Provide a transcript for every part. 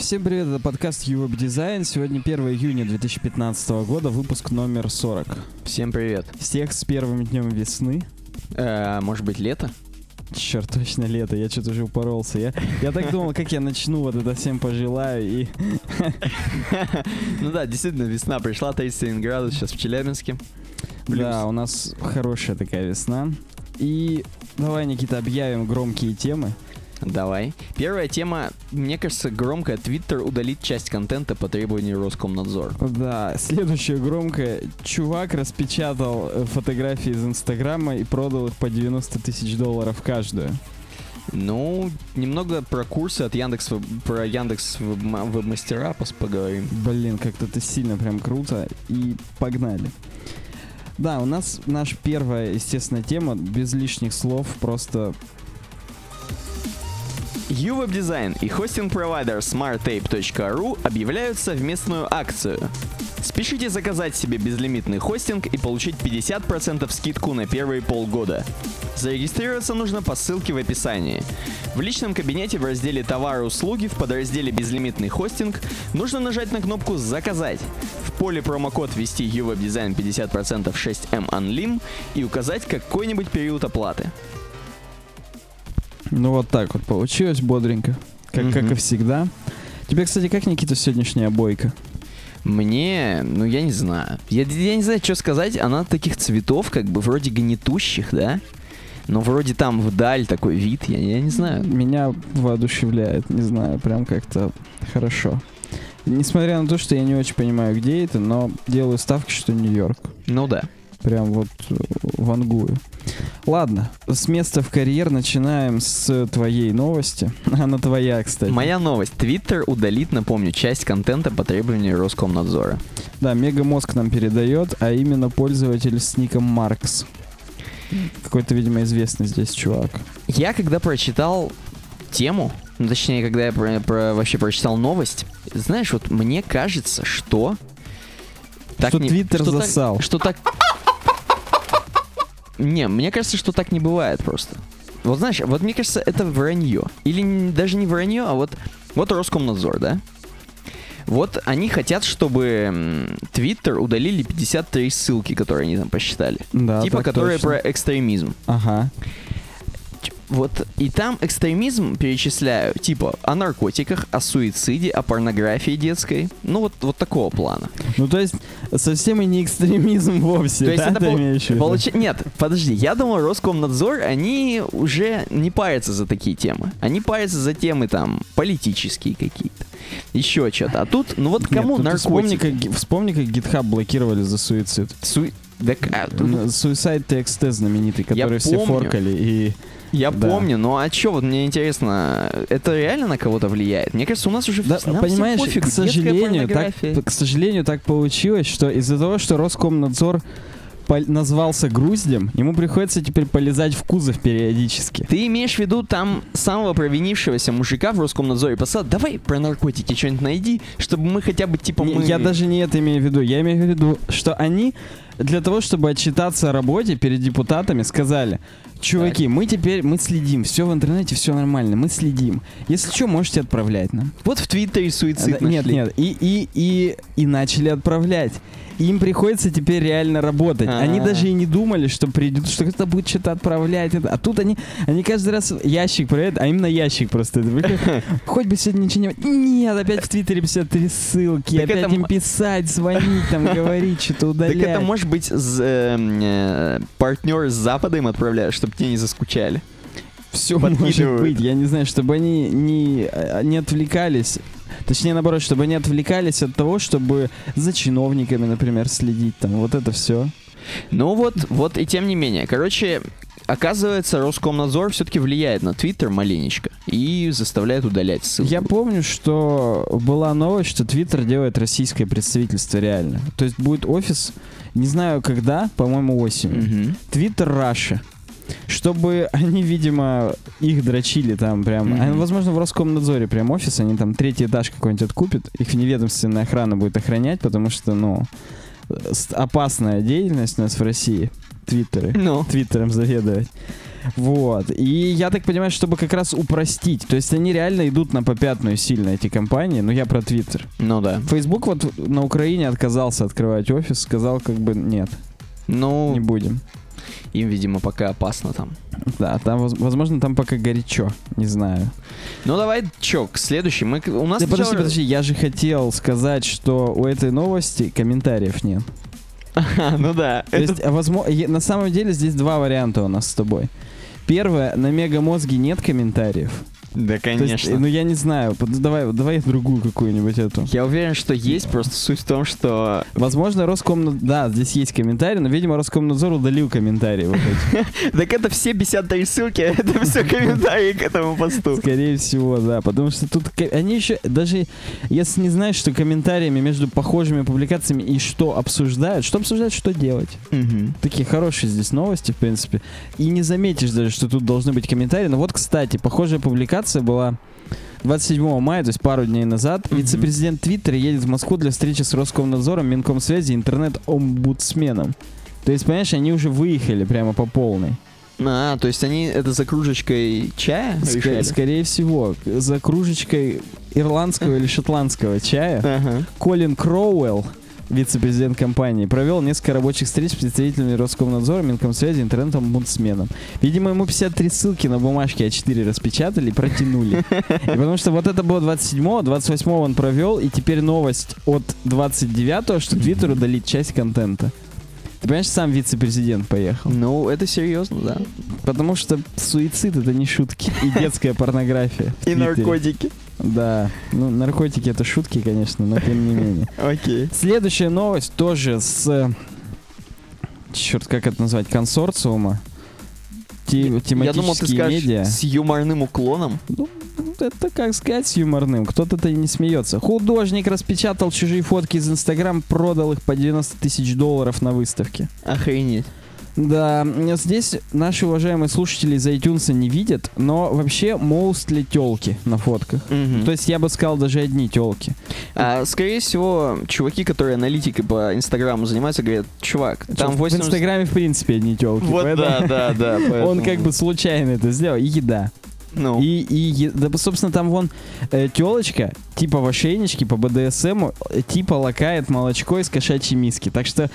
Всем привет, это подкаст Ювеб Дизайн. Сегодня 1 июня 2015 года, выпуск номер 40. Всем привет. Всех с первым днем весны. Э, может быть, лето? Черт, точно лето, я что-то уже упоролся. Я, я так думал, как я начну вот это всем пожелаю и... Ну да, действительно, весна пришла, 31 градус сейчас в Челябинске. Да, у нас хорошая такая весна. И давай, Никита, объявим громкие темы. Давай. Первая тема, мне кажется, громкая. Твиттер удалит часть контента по требованию Роскомнадзора. Да, следующая громкая. Чувак распечатал э, фотографии из Инстаграма и продал их по 90 тысяч долларов каждую. Ну, немного про курсы от Яндекс, про Яндекс Веб- Вебмастера поговорим. Блин, как-то это сильно прям круто. И погнали. Да, у нас наша первая, естественно, тема, без лишних слов, просто UWeb Design и хостинг-провайдер smarttape.ru объявляют совместную акцию. Спешите заказать себе безлимитный хостинг и получить 50% скидку на первые полгода. Зарегистрироваться нужно по ссылке в описании. В личном кабинете в разделе «Товары и услуги» в подразделе «Безлимитный хостинг» нужно нажать на кнопку «Заказать». В поле промокод ввести UWeb Design 50% 6M Unlim и указать какой-нибудь период оплаты. Ну вот так вот получилось бодренько, как, как и всегда. Тебе, кстати, как, Никита, сегодняшняя бойка? Мне, ну я не знаю. Я, я не знаю, что сказать. Она таких цветов, как бы вроде гнетущих, да? Но вроде там вдаль такой вид, я, я не знаю. Меня воодушевляет, не знаю, прям как-то хорошо. Несмотря на то, что я не очень понимаю, где это, но делаю ставки, что Нью-Йорк. Ну да. Прям вот э, вангую. Ладно, с места в карьер начинаем с твоей новости. Она твоя, кстати. Моя новость. Твиттер удалит, напомню, часть контента по требованию Роскомнадзора. Да, Мегамозг нам передает, а именно пользователь с ником Маркс. Какой-то, видимо, известный здесь чувак. Я когда прочитал тему, ну точнее, когда я про, про- вообще прочитал новость, знаешь, вот мне кажется, что... Что Твиттер что так- засал. что так... Не, мне кажется, что так не бывает просто. Вот знаешь, вот мне кажется, это вранье. Или даже не вранье, а вот, вот Роскомнадзор, да? Вот они хотят, чтобы Твиттер удалили 53 ссылки, которые они там посчитали. Да, типа, которые точно. про экстремизм. Ага. Вот, и там экстремизм перечисляю, типа, о наркотиках, о суициде, о порнографии детской. Ну, вот, вот такого плана. Ну, то есть, совсем и не экстремизм вовсе, То есть да, это ты пол- имеешь? Получи- Нет, подожди, я думал, Роскомнадзор, они уже не парятся за такие темы. Они парятся за темы там политические какие-то. Еще что-то. А тут, ну вот Нет, кому тут ты вспомни, наркотики? как, вспомни, как GitHub блокировали за суицид. Суи- Да а, тут- Suicide TXT знаменитый, Я который все помню. форкали. И Я да. помню, ну а что, вот мне интересно, это реально на кого-то влияет? Мне кажется, у нас уже Да, нам понимаешь, всем пофиг, к сожалению, так, к сожалению, так получилось, что из-за того, что Роскомнадзор назвался груздем, ему приходится теперь полезать в кузов периодически. Ты имеешь в виду там самого провинившегося мужика в Роскомнадзоре послал, давай про наркотики что-нибудь найди, чтобы мы хотя бы типа Не, мы... Я даже не это имею в виду. Я имею в виду, что они для того, чтобы отчитаться о работе перед депутатами, сказали, чуваки, мы теперь, мы следим, все в интернете, все нормально, мы следим. Если что, можете отправлять нам. Вот в Твиттере суицид Нет, нашли. нет, и, и, и, и начали отправлять. Им приходится теперь реально работать. Они А. даже и не думали, что придет, что кто-то будет что-то отправлять. А тут они, они каждый раз ящик проверяют, а им на ящик просто. Хоть бы сегодня ничего не... Нет, опять в Твиттере 53 ссылки, Так опять это им писать, звонить, там, говорить, что-то Так удалять. это может быть эм, э, партнер с Запада им отправляют, чтобы те не заскучали. Все может быть, я не знаю, чтобы они не, э, не отвлекались. Точнее, наоборот, чтобы они отвлекались от того, чтобы за чиновниками, например, следить. Там вот это все. Ну вот, вот и тем не менее. Короче, оказывается, Роскомнадзор все-таки влияет на Твиттер маленечко и заставляет удалять ссылки. Я помню, что была новость, что Твиттер делает российское представительство реально. То есть будет офис, не знаю когда, по-моему, осенью. Твиттер Раша. Чтобы они, видимо, их дрочили там прям. Мгм. А, возможно, в Роскомнадзоре прям офис, они там третий этаж какой-нибудь откупят, их вневедомственная охрана будет охранять, потому что, ну, опасная деятельность у нас в России. Твиттеры. Ну, Твиттером заведовать. Вот. И я так понимаю, чтобы как раз упростить. То есть они реально идут на попятную сильно, эти компании. Но я про Твиттер. Ну да. Facebook вот на Украине отказался открывать офис, сказал как бы нет, Ну, не будем. Им, видимо, пока опасно там. Да, там, воз- возможно, там пока горячо, не знаю. Ну давай, чё, к следующей. Мы, у нас Да, подожди, сначала- подожди, я же хотел сказать, что у этой новости комментариев нет. А, ну да. То есть, возможно, на самом деле здесь два варианта у нас с тобой. Первое, на мегамозге нет комментариев. Да, То есть, конечно. ну я не знаю, давай, давай другую какую-нибудь эту. Я уверен, что есть, просто суть в том, что... Возможно, Роскомнадзор... Да, здесь есть комментарии, но, видимо, Роскомнадзор удалил эти. Так это все 53 ссылки, это все комментарии к этому посту. Скорее всего, да. Потому что тут они еще, даже если не знаешь, что комментариями между похожими публикациями и что обсуждают, что обсуждают, что делать. Такие хорошие здесь новости, в принципе. И не заметишь даже, что тут должны быть комментарии. Но вот, кстати, похожая публикация была 27 мая, то есть пару дней назад. Мгм. Вице-президент Твиттера едет в Москву для встречи с Роскомнадзором, Минкомсвязи и интернет-омбудсменом. То есть, понимаешь, они уже выехали прямо по полной. А, то есть они это за кружечкой чая решали? скорее всего, за кружечкой ирландского или шотландского чая Ага. Колин Кроуэлл, вице-президент компании, провел несколько рабочих встреч с представителями Роскомнадзора, Минкомсвязи, интернет-омбудсменом. Видимо, ему 53 ссылки на бумажке А4 распечатали и протянули. И потому что вот это было 27-го, 28-го он провел, и теперь новость от 29-го, что Твиттер удалит часть контента. Ты понимаешь, сам вице-президент поехал. Ну, это серьезно, да. Потому что суицид это не шутки. И детская порнография. И наркотики. Да. Ну, наркотики это шутки, конечно, но тем не менее. Окей. Следующая новость тоже с... Черт, как это назвать? Консорциума. Те- Я тематические думал, ты скажешь медиа. с юморным уклоном. Ну, это как сказать с юморным. Кто-то-то и не смеется. Художник распечатал чужие фотки из Инстаграм, продал их по 90 тысяч долларов на выставке. Охренеть. Да, здесь наши уважаемые слушатели из iTunes не видят, но вообще mostly телки на фотках. Мгм. То есть я бы сказал даже одни телки. А, скорее всего, чуваки, которые аналитикой по Инстаграму занимаются, говорят, чувак, там в 80... Инстаграме в принципе одни телки. Вот да, да, да. Он поэтому- как бы случайно это сделал. И еда. Ну, И, и да, собственно, там вон э, телочка, типа в ошейничке по БДСМ, э, типа лакает молочко из кошачьей миски. Так что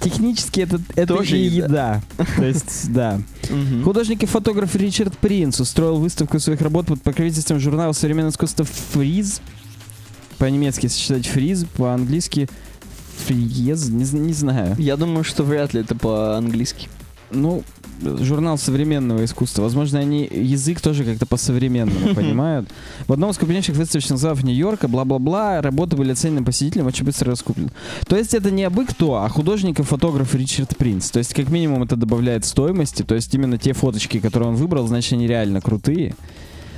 технически это, это Тоже и еда. еда. То есть, да. Художник и фотограф Ричард Принц устроил выставку своих работ под покровительством журнала современного искусства «Фриз». По-немецки сочетать «фриз», по-английски «фриез», не, не знаю. Я думаю, что вряд ли это по-английски. Ну, журнал современного искусства. Возможно, они язык тоже как-то по-современному понимают. В одном из крупнейших выставочных залов Нью-Йорка, бла-бла-бла, работы были оценены посетителям, очень быстро раскуплены. То есть это не абы кто, а художник и фотограф Ричард Принц. То есть как минимум это добавляет стоимости, то есть именно те фоточки, которые он выбрал, значит они реально крутые.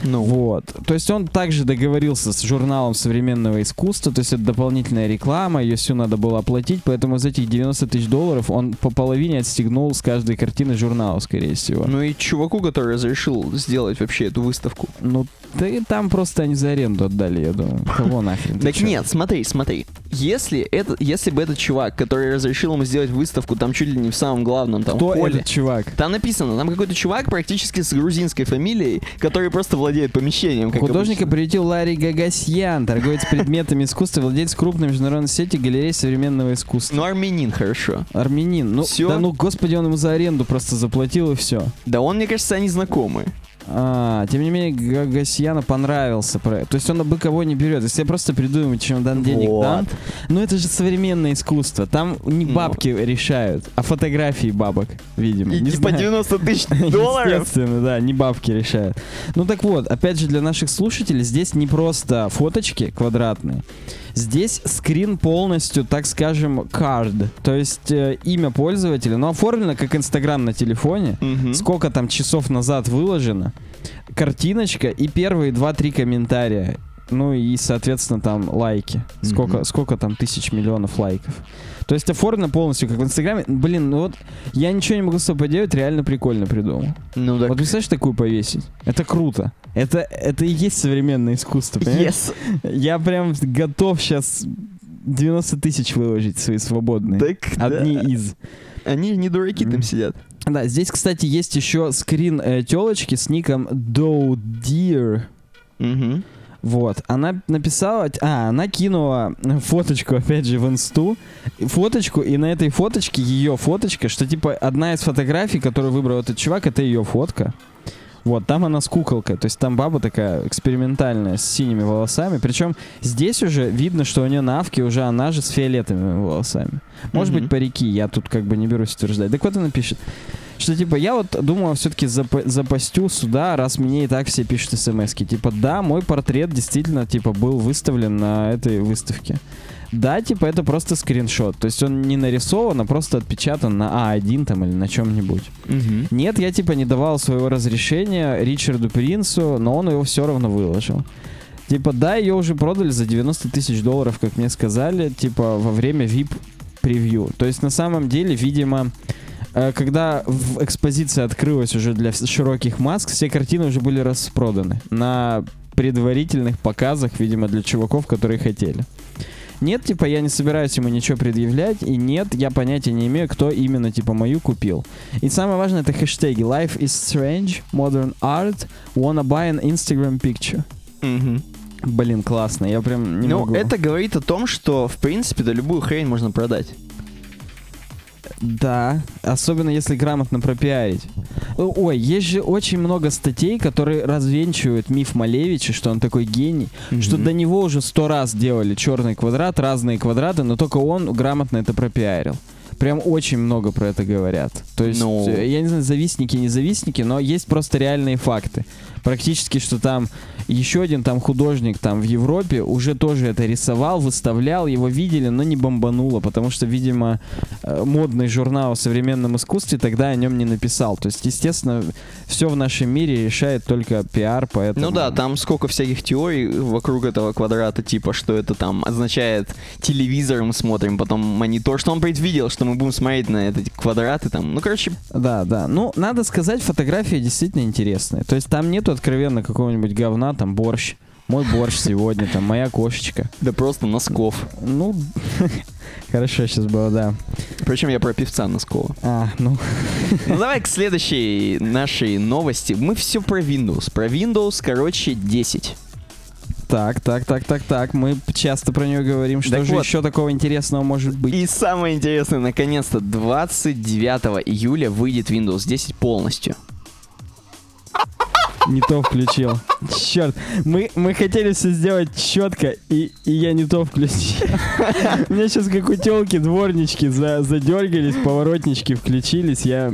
Ну, Вот. То есть он также договорился с журналом современного искусства, то есть это дополнительная реклама, ее всю надо было оплатить, поэтому из этих 90 тысяч долларов он по половине отстегнул с каждой картины журнала, скорее всего. ну и чуваку, который разрешил сделать вообще эту выставку. Ну, да и там просто они за аренду отдали, я думаю. Кого нахрен? Так нет, смотри, смотри. Если, это, если бы этот чувак, который разрешил ему сделать выставку, там чуть ли не в самом главном там Кто этот чувак? Там написано, там какой-то чувак практически с грузинской фамилией, который просто владеет помещением. Как Художника обычно. прилетел Ларри Гагасьян, торговец предметами искусства, владелец крупной международной сети галерей современного искусства. Ну, армянин, хорошо. Армянин. Ну, Всё? да ну, господи, он ему за аренду просто заплатил и все. Да он, мне кажется, они знакомы. А, тем не менее, Гагасьяну понравился проект. То есть он бы кого не берет. Если я просто придумаю чемодан денег Вот. дам, ну это же современное искусство. Там не Ну. бабки решают, а фотографии бабок, видимо. И Не типа знаю. 90 тысяч долларов. Естественно, да, не бабки решают. Ну так вот, опять же, для наших слушателей здесь не просто фоточки квадратные. Здесь скрин полностью, так скажем, card. То есть э, имя пользователя, но оформлено как Инстаграм на телефоне. Мгм. Сколько там часов назад выложено. Картиночка и первые 2-3 комментария. Ну и, соответственно, там лайки. Сколько, Мгм. сколько там тысяч миллионов лайков. То есть оформлено полностью, как в Инстаграме. Блин, ну вот я ничего не могу с собой поделать, реально прикольно придумал. Ну так. Вот представляешь такую повесить? Это круто. Это, это и есть современное искусство, понимаешь? Yes. Я прям готов сейчас 90 тысяч выложить свои свободные. Так, Одни да. из. они не дураки там сидят. Да, здесь, кстати, есть еще скрин э, телочки с ником Doe Deer. Мгм. Вот, она написала, а, она кинула фоточку, опять же, в инсту, фоточку, и на этой фоточке ее фоточка, что типа одна из фотографий, которую выбрал этот чувак, это ее фотка. Вот, там она с куколкой, то есть там баба такая экспериментальная, с синими волосами. Причем здесь уже видно, что у нее на авке уже она же с фиолетовыми волосами. Может Мгм. быть, парики, я тут как бы не берусь утверждать. Так вот она пишет, что типа я вот думала все-таки запостю сюда, раз мне и так все пишут смс -ки. Типа, да, мой портрет действительно типа был выставлен на этой выставке. Да, типа это просто скриншот. То есть он не нарисован, а просто отпечатан на А1 там или на чем-нибудь. Мгм. Нет, я типа не давал своего разрешения Ричарду Принцу, но он его все равно выложил. Типа, да, ее уже продали за 90 тысяч долларов, как мне сказали, типа во время VIP превью. То есть на самом деле, видимо, э, когда в экспозиция открылась уже для широких маск, все картины уже были распроданы на предварительных показах, видимо, для чуваков, которые хотели. Нет, типа, я не собираюсь ему ничего предъявлять, и нет, я понятия не имею, кто именно, типа, мою купил. И самое важное, это хэштеги Life is strange, modern art, wanna buy an Instagram picture. Блин, классно, я прям не Ну, могу. это говорит о том, что, в принципе, да любую хрень можно продать. Да, особенно если грамотно пропиарить. Ой, есть же очень много статей, которые развенчивают миф Малевича, что он такой гений, что Мгм. до него уже сто раз делали черный квадрат, разные квадраты, но только он грамотно это пропиарил. Прям очень много про это говорят. То есть, Ну. э, я не знаю, завистники, не завистники, но есть просто реальные факты. Практически, что там еще один там художник там в Европе уже тоже это рисовал, выставлял, его видели, но не бомбануло, потому что, видимо, э, модный журнал о современном искусстве тогда о нем не написал. То есть, естественно, все в нашем мире решает только пиар, поэтому... Ну да, там сколько всяких теорий вокруг этого квадрата, типа, что это там означает телевизор мы смотрим, потом монитор, что он предвидел, что мы будем смотреть на эти квадраты там. Ну, короче, Да, да. Ну, надо сказать, фотографии действительно интересные. То есть там нету откровенно какого-нибудь говна, там борщ. Мой борщ сегодня, там моя кошечка. да просто носков. Ну, хорошо сейчас было, да. Причем я про певца Носкова. А, ну, Ну давай к следующей нашей новости. Мы все про Windows. Про Windows, короче, 10. так, так, так, так, так. Мы часто про нее говорим. Что Так же вот. еще такого интересного может быть? И самое интересное, наконец-то, 29 июля выйдет Windows 10 полностью. Не то включил. Черт, мы, мы хотели все сделать четко, и, и я не то включил. У меня сейчас как у телки дворнички за, задергались, поворотнички включились. Я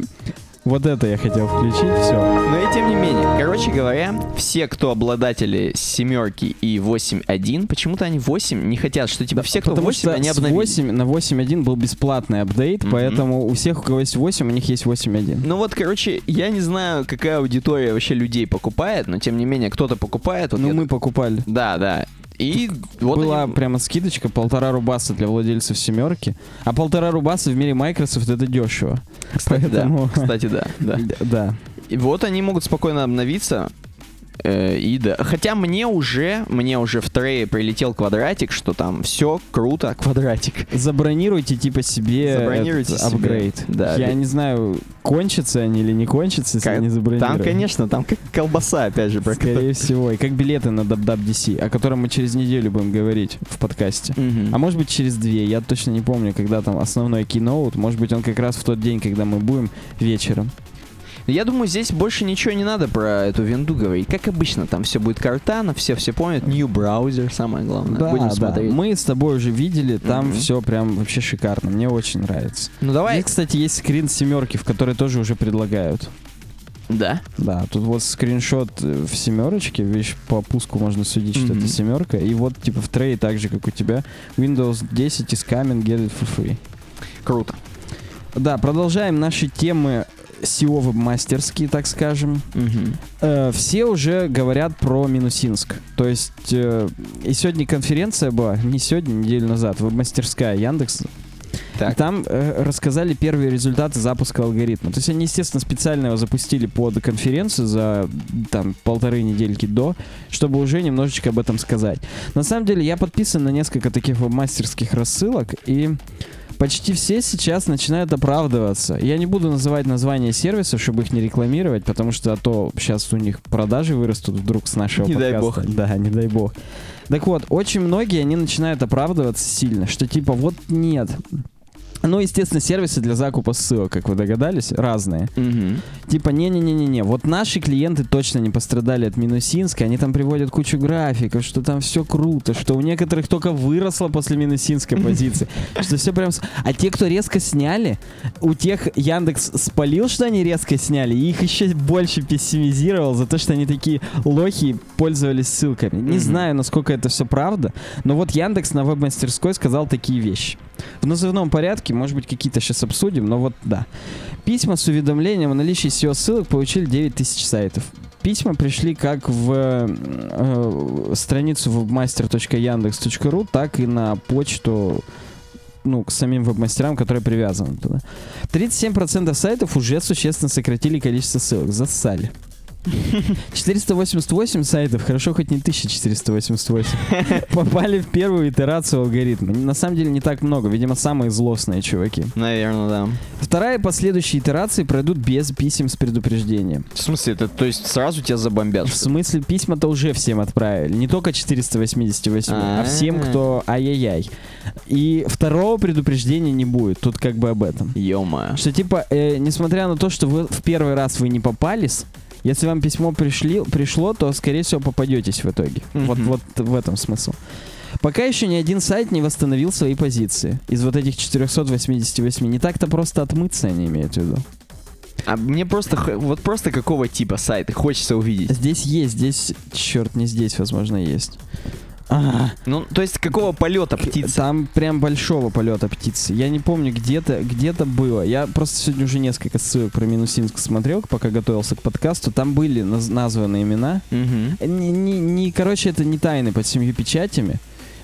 вот это я хотел включить, все. Но и тем не менее, короче говоря, все, кто обладатели семерки и 8.1, почему-то они 8 не хотят, что типа все, кто Потому 8, что они обновили. 8 на 8.1 был бесплатный апдейт, Мгм. поэтому у всех, у кого есть 8, у них есть 8.1. Ну вот, короче, я не знаю, какая аудитория вообще людей покупает, но тем не менее, кто-то покупает. Вот Ну, мы покупали. Да, да. И вот Была они- прямо скидочка полтора рубаса для владельцев семерки. А полтора рубаса в мире Microsoft это дешево. Кстати, поэтому- да. Кстати, да, да. Да. И вот они могут спокойно обновиться. Э, и да. Хотя мне уже, мне уже в трее прилетел квадратик, что там все круто, квадратик. Забронируйте типа себе Забронируйте этот себе. апгрейд. Да. Я не знаю, кончатся они или не кончатся, если Как- они забронируют. Там, конечно, там как колбаса, опять же, про Скорее всего. И как билеты на WWDC, о котором мы через неделю будем говорить в подкасте. Мгм. А может быть через две, я точно не помню, когда там основной киноут. Может быть он как раз в тот день, когда мы будем вечером. Я думаю, здесь больше ничего не надо про эту винду говорить. Как обычно, там все будет картана, все все помнят. New браузер, самое главное. Будем да, смотреть. мы с тобой уже видели, там Мгм. все прям вообще шикарно. Мне очень нравится. Ну давай. И, кстати, есть скрин семерки, в которой тоже уже предлагают. Да. Да, тут вот скриншот э, в семерочке, видишь, по пуску можно судить, что Мгм. это семерка. И вот, типа, в трее, так же, как у тебя, Windows 10 is coming, get it for free. Круто. Да, продолжаем наши темы SEO веб-мастерские, так скажем. Э, все уже говорят про Минусинск. То есть, э, и сегодня конференция была, не сегодня, неделю назад, веб-мастерская Яндекс. Так. Там э, рассказали первые результаты запуска алгоритма. То есть они, естественно, специально его запустили под конференцию за там полторы недельки до, чтобы уже немножечко об этом сказать. На самом деле я подписан на несколько таких мастерских рассылок, и почти все сейчас начинают оправдываться. Я не буду называть название сервисов, чтобы их не рекламировать, потому что а то сейчас у них продажи вырастут вдруг с нашего Не дай подкаста. Да, не дай бог. Так вот, очень многие, они начинают оправдываться сильно, что типа вот нет. Ну, естественно, сервисы для закупа ссылок, как вы догадались, разные. Мгм. Типа, не-не-не-не-не, вот наши клиенты точно не пострадали от Минусинска, они там приводят кучу графиков, что там все круто, что у некоторых только выросло после Минусинской позиции, что все прям... А те, кто резко сняли, у тех Яндекс спалил, что они резко сняли, и их еще больше пессимизировал за то, что они такие лохи пользовались ссылками. Не знаю, насколько это все правда, но вот Яндекс на веб-мастерской сказал такие вещи. В назывном порядке, может быть, какие-то сейчас обсудим, но вот да. Письма с уведомлением о наличии SEO-ссылок получили 9000 сайтов. Письма пришли как в э, страницу webmaster.yandex.ru, так и на почту ну, к самим веб-мастерам, которые привязаны туда. 37% сайтов уже существенно сократили количество ссылок. Зассали. 488 сайтов, хорошо хоть не 1488, попали в первую итерацию алгоритма. На самом деле не так много, видимо, самые злостные чуваки. Наверное, да. Вторая и последующие итерации пройдут без писем с предупреждением. В смысле, это то есть сразу тебя забомбят? В смысле, письма-то уже всем отправили. Не только 488, а всем, А. кто ай-яй-яй. И второго предупреждения не будет. Тут как бы об этом. Ё-моё. Что типа, э, несмотря на то, что вы в первый раз вы не попались, если вам письмо пришли, пришло, то, скорее всего, попадетесь в итоге. Мгм. Вот, вот в этом смысл. Пока еще ни один сайт не восстановил свои позиции. Из вот этих 488. Не так-то просто отмыться они имеют в виду. А мне просто, вот просто какого типа сайты хочется увидеть? Здесь есть, здесь, черт, не здесь, возможно, есть. А, Ну, то есть какого полета птица? Там прям большого полета птицы. Я не помню, где-то где-то было. Я просто сегодня уже несколько ссылок про Минусинск смотрел, пока готовился к подкасту. Там были наз- названы имена. Мгм. Не, не, не- короче, это не тайны под семью печатями,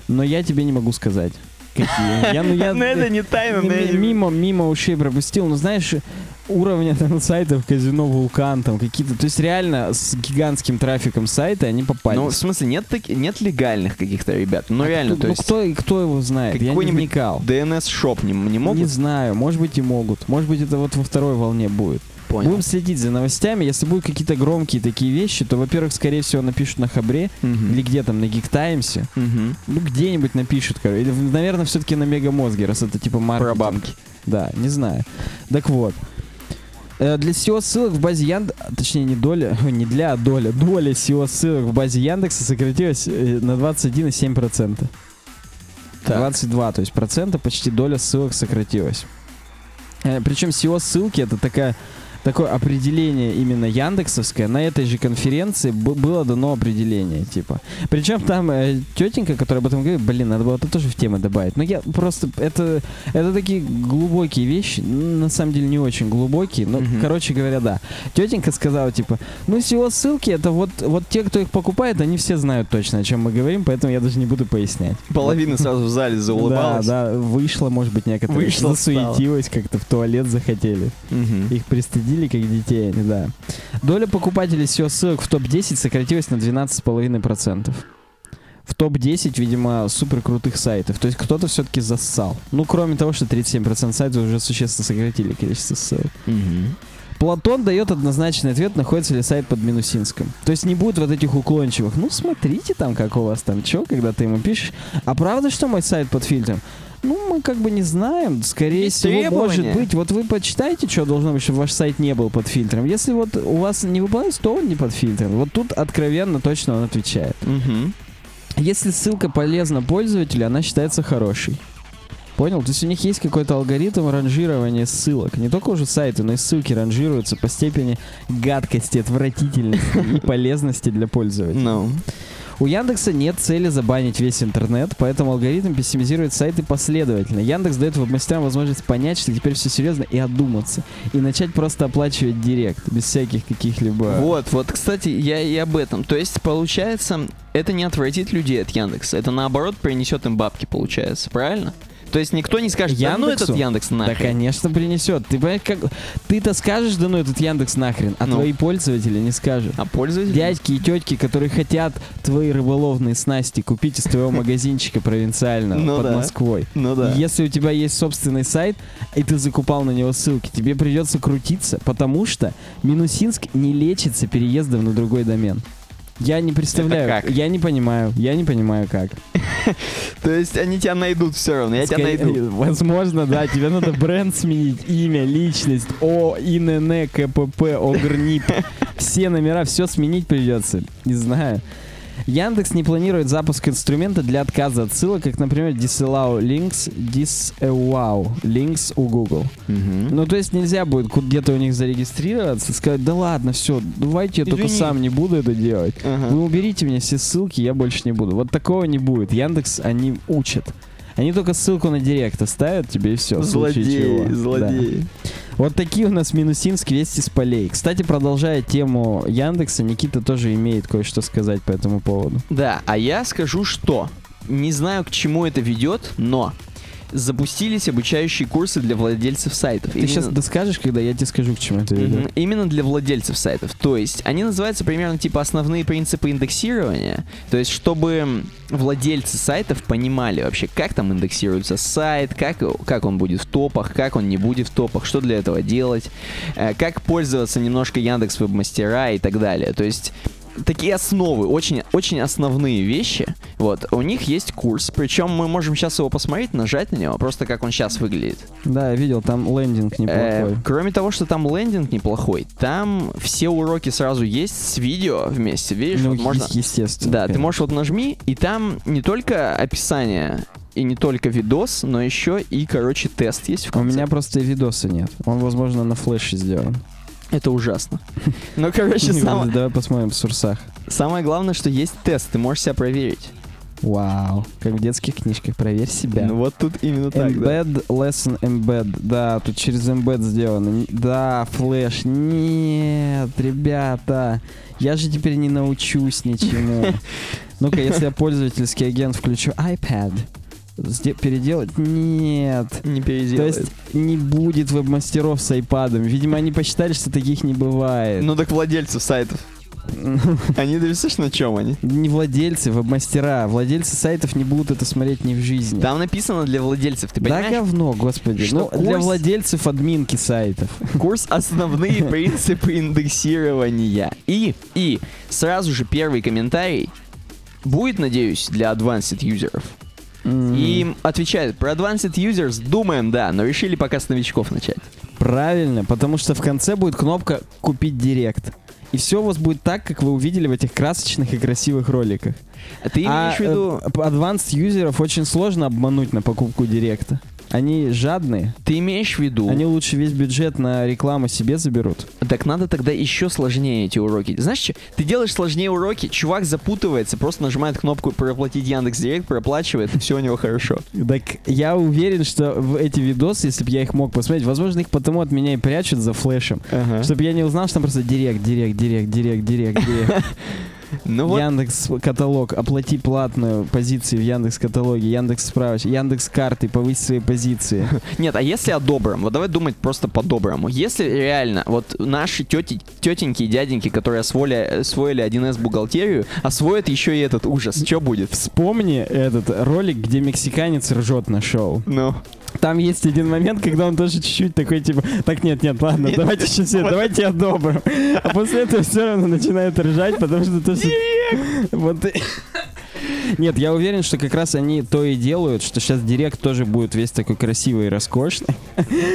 но я тебе не могу сказать. Какие. Я, ну, я, Ну, это не тайна, но мимо, мимо ушей пропустил. Ну, знаешь, уровня там сайтов казино Вулкан, там какие-то. То есть реально с гигантским трафиком сайта они попали. Ну, в смысле, нет, таки- нет легальных каких-то ребят? Ну, реально, ну, то есть кто, и кто его знает? Я не вникал. DNS-шоп не, не могут? Не знаю, может быть и могут. Может быть это вот во второй волне будет. Понял. Будем следить за новостями. Если будут какие-то громкие такие вещи, то, во-первых, скорее всего, напишут на Хабре Мгм. или где там, на Гиктаймсе. Мгм. Ну, где-нибудь напишут, короче. Или, наверное, все-таки на Мегамозге, раз это типа маркетинг. Про бабки. Да, не знаю. Так вот. Э, Для SEO ссылок в базе Яндекса, точнее не доля, не для, а доля, доля SEO ссылок в базе Яндекса сократилась э, на 21,7%. Так. 22, то есть процента почти доля ссылок сократилась. Э, Причем SEO ссылки это такая такое определение именно Яндексовское. На этой же конференции было дано определение, типа. Причем там э, тетенька, которая об этом говорит, блин, надо было это тоже в темы добавить. Но я просто, это, это такие глубокие вещи, на самом деле не очень глубокие, но, Мгм. короче говоря, да. Тетенька сказала, типа, ну, SEO ссылки, это вот, вот те, кто их покупает, они все знают точно, о чем мы говорим, поэтому я даже не буду пояснять. Половина сразу в зале заулыбалась. Да, да, вышло, может быть, некоторые Вышло, засуетилось, как-то в туалет захотели. Их пристыдили, как детей, да. Доля покупателей SEO ссылок в топ-10 сократилась на 12,5%. В топ-10, видимо, супер крутых сайтов. То есть кто-то все-таки зассал. Ну, кроме того, что 37% сайтов уже существенно сократили количество ссылок. Платон дает однозначный ответ, находится ли сайт под Минусинском. То есть не будет вот этих уклончивых. Ну, смотрите там, как у вас там, чё, когда ты ему пишешь. А правда, что мой сайт под фильтром? Ну, мы как бы не знаем. Скорее Есть всего, требования. может быть. Вот вы почитайте, что должно быть, чтобы ваш сайт не был под фильтром. Если вот у вас не выполняется, то он не под фильтром. Вот тут откровенно точно он отвечает. Мгм. Если ссылка полезна пользователю, она считается хорошей. Понял? То есть у них есть какой-то алгоритм ранжирования ссылок. Не только уже сайты, но и ссылки ранжируются по степени гадкости, отвратительности и полезности для пользователя. Ну. У Яндекса нет цели забанить весь интернет, поэтому алгоритм пессимизирует сайты последовательно. Яндекс дает веб-мастерам возможность понять, что теперь все серьезно, и одуматься. И начать просто оплачивать директ, без всяких каких-либо... Вот, вот, кстати, я и об этом. То есть, получается, это не отвратит людей от Яндекса. Это наоборот принесет им бабки, получается, правильно? То есть никто не скажет, да ну Яндексу? этот Яндекс Да, нахрен. конечно, принесет. Ты понимаешь, как... Ты-то скажешь, да ну этот Яндекс нахрен, а Ну. твои пользователи не скажут. А пользователь? Дядьки и тетки, которые хотят твои рыболовные снасти купить из твоего магазинчика провинциального Ну под да. Москвой. Ну да. Если у тебя есть собственный сайт, и ты закупал на него ссылки, тебе придется крутиться, потому что Минусинск не лечится переездом на другой домен. Я не представляю, как? я не понимаю, я не понимаю как. То есть они тебя найдут все равно, я тебя найду. Возможно, да, тебе надо бренд сменить, имя, личность, О, ИНН, КПП, ОГРНИП. Все номера, все сменить придется. Не знаю. Яндекс не планирует запуск инструмента для отказа от ссылок, как, например, disallow links, disallow links у Google. Мгм. Ну, то есть нельзя будет где-то у них зарегистрироваться, сказать, да ладно, все, давайте я только Извини. сам не буду это делать. Ага. Вы уберите мне все ссылки, я больше не буду. Вот такого не будет. Яндекс, они учат. Они только ссылку на директ оставят тебе и все. Злодеи, злодеи. Вот такие у нас минусинск вести с полей. Кстати, продолжая тему Яндекса, Никита тоже имеет кое-что сказать по этому поводу. Да, а я скажу, что не знаю, к чему это ведет, но запустились обучающие курсы для владельцев сайтов. Ты Именно- сейчас доскажешь, когда я тебе скажу, к чему это ведет. Именно для владельцев сайтов. То есть они называются примерно типа основные принципы индексирования. То есть чтобы владельцы сайтов понимали вообще, как там индексируется сайт, как, как он будет в топах, как он не будет в топах, что для этого делать, э, как пользоваться немножко Яндекс Вебмастера и так далее. То есть такие основы, очень, очень основные вещи. Вот, у них есть курс, причем мы можем сейчас его посмотреть, нажать на него, просто как он сейчас выглядит. Да, я видел, там лендинг неплохой. Э, кроме того, что там лендинг неплохой, там все уроки сразу есть с видео вместе. Видишь, ну, вот можно. естественно. Да, ты конечно. можешь вот нажми, и там не только описание и не только видос, но еще и, короче, тест есть в У конце. меня просто видоса нет. Он, возможно, на флеше сделан. Это ужасно. Но, короче, самое, Давай посмотрим в сурсах. самое главное, что есть тест, ты можешь себя проверить. Вау. Как в детских книжках. Проверь себя. Ну вот тут именно так, да. Embed, lesson embed. Да, тут через embed сделано. Да, флеш. Нет, ребята. Я же теперь не научусь ничему. Ну-ка, если я пользовательский агент включу iPad, переделать? Нет. Не То переделает. есть не будет веб-мастеров с айпадом. Видимо, они посчитали, что таких не бывает. Ну так владельцев сайтов. Они, да видишь, на чем они? Не владельцы, веб-мастера. Владельцы сайтов не будут это смотреть ни в жизни. Там написано для владельцев, ты да понимаешь? говно, господи. Что ну, для курс- владельцев админки сайтов. Курс «Основные принципы индексирования». И, и сразу же первый комментарий будет, надеюсь, для advanced юзеров. М, И им отвечают, про advanced users думаем, да, но решили пока с новичков начать. Правильно, потому что в конце будет кнопка «Купить директ». И все у вас будет так, как вы увидели в этих красочных и красивых роликах. А Ты а имеешь в виду, э, advanced юзеров очень сложно обмануть на покупку директа. Они жадные. ты имеешь в виду, Они лучше весь бюджет на рекламу себе заберут. так надо тогда еще сложнее эти уроки. Знаешь что, ты делаешь сложнее уроки, чувак запутывается, просто нажимает кнопку проплатить Яндекс Директ, проплачивает, и все у него хорошо. Так я уверен, что в эти видосы, если бы я их мог посмотреть, возможно, их потому от меня и прячут за флешем. Чтобы я не узнал, что там просто директ, директ, директ, директ, директ, директ. Ну вот, Яндекс каталог, оплати платную позиции в Яндекс каталоге, Яндекс справочник, Яндекс карты, повысь свои позиции. Нет, а если о добром? Вот давай думать просто по-доброму. Если реально вот наши тети, тетеньки и дяденьки, которые освоили, освоили 1С бухгалтерию, освоят еще и этот ужас, что будет? Вспомни этот ролик, где мексиканец ржет на шоу. Ну, Там есть один момент, когда он тоже чуть-чуть такой, типа, так, нет, нет, ладно, Нет, давайте все, вот давайте я добрым. А после этого все равно начинают ржать, потому что то, что... Вот Нет, я уверен, что как раз они то и делают, что сейчас Директ тоже будет весь такой красивый и роскошный.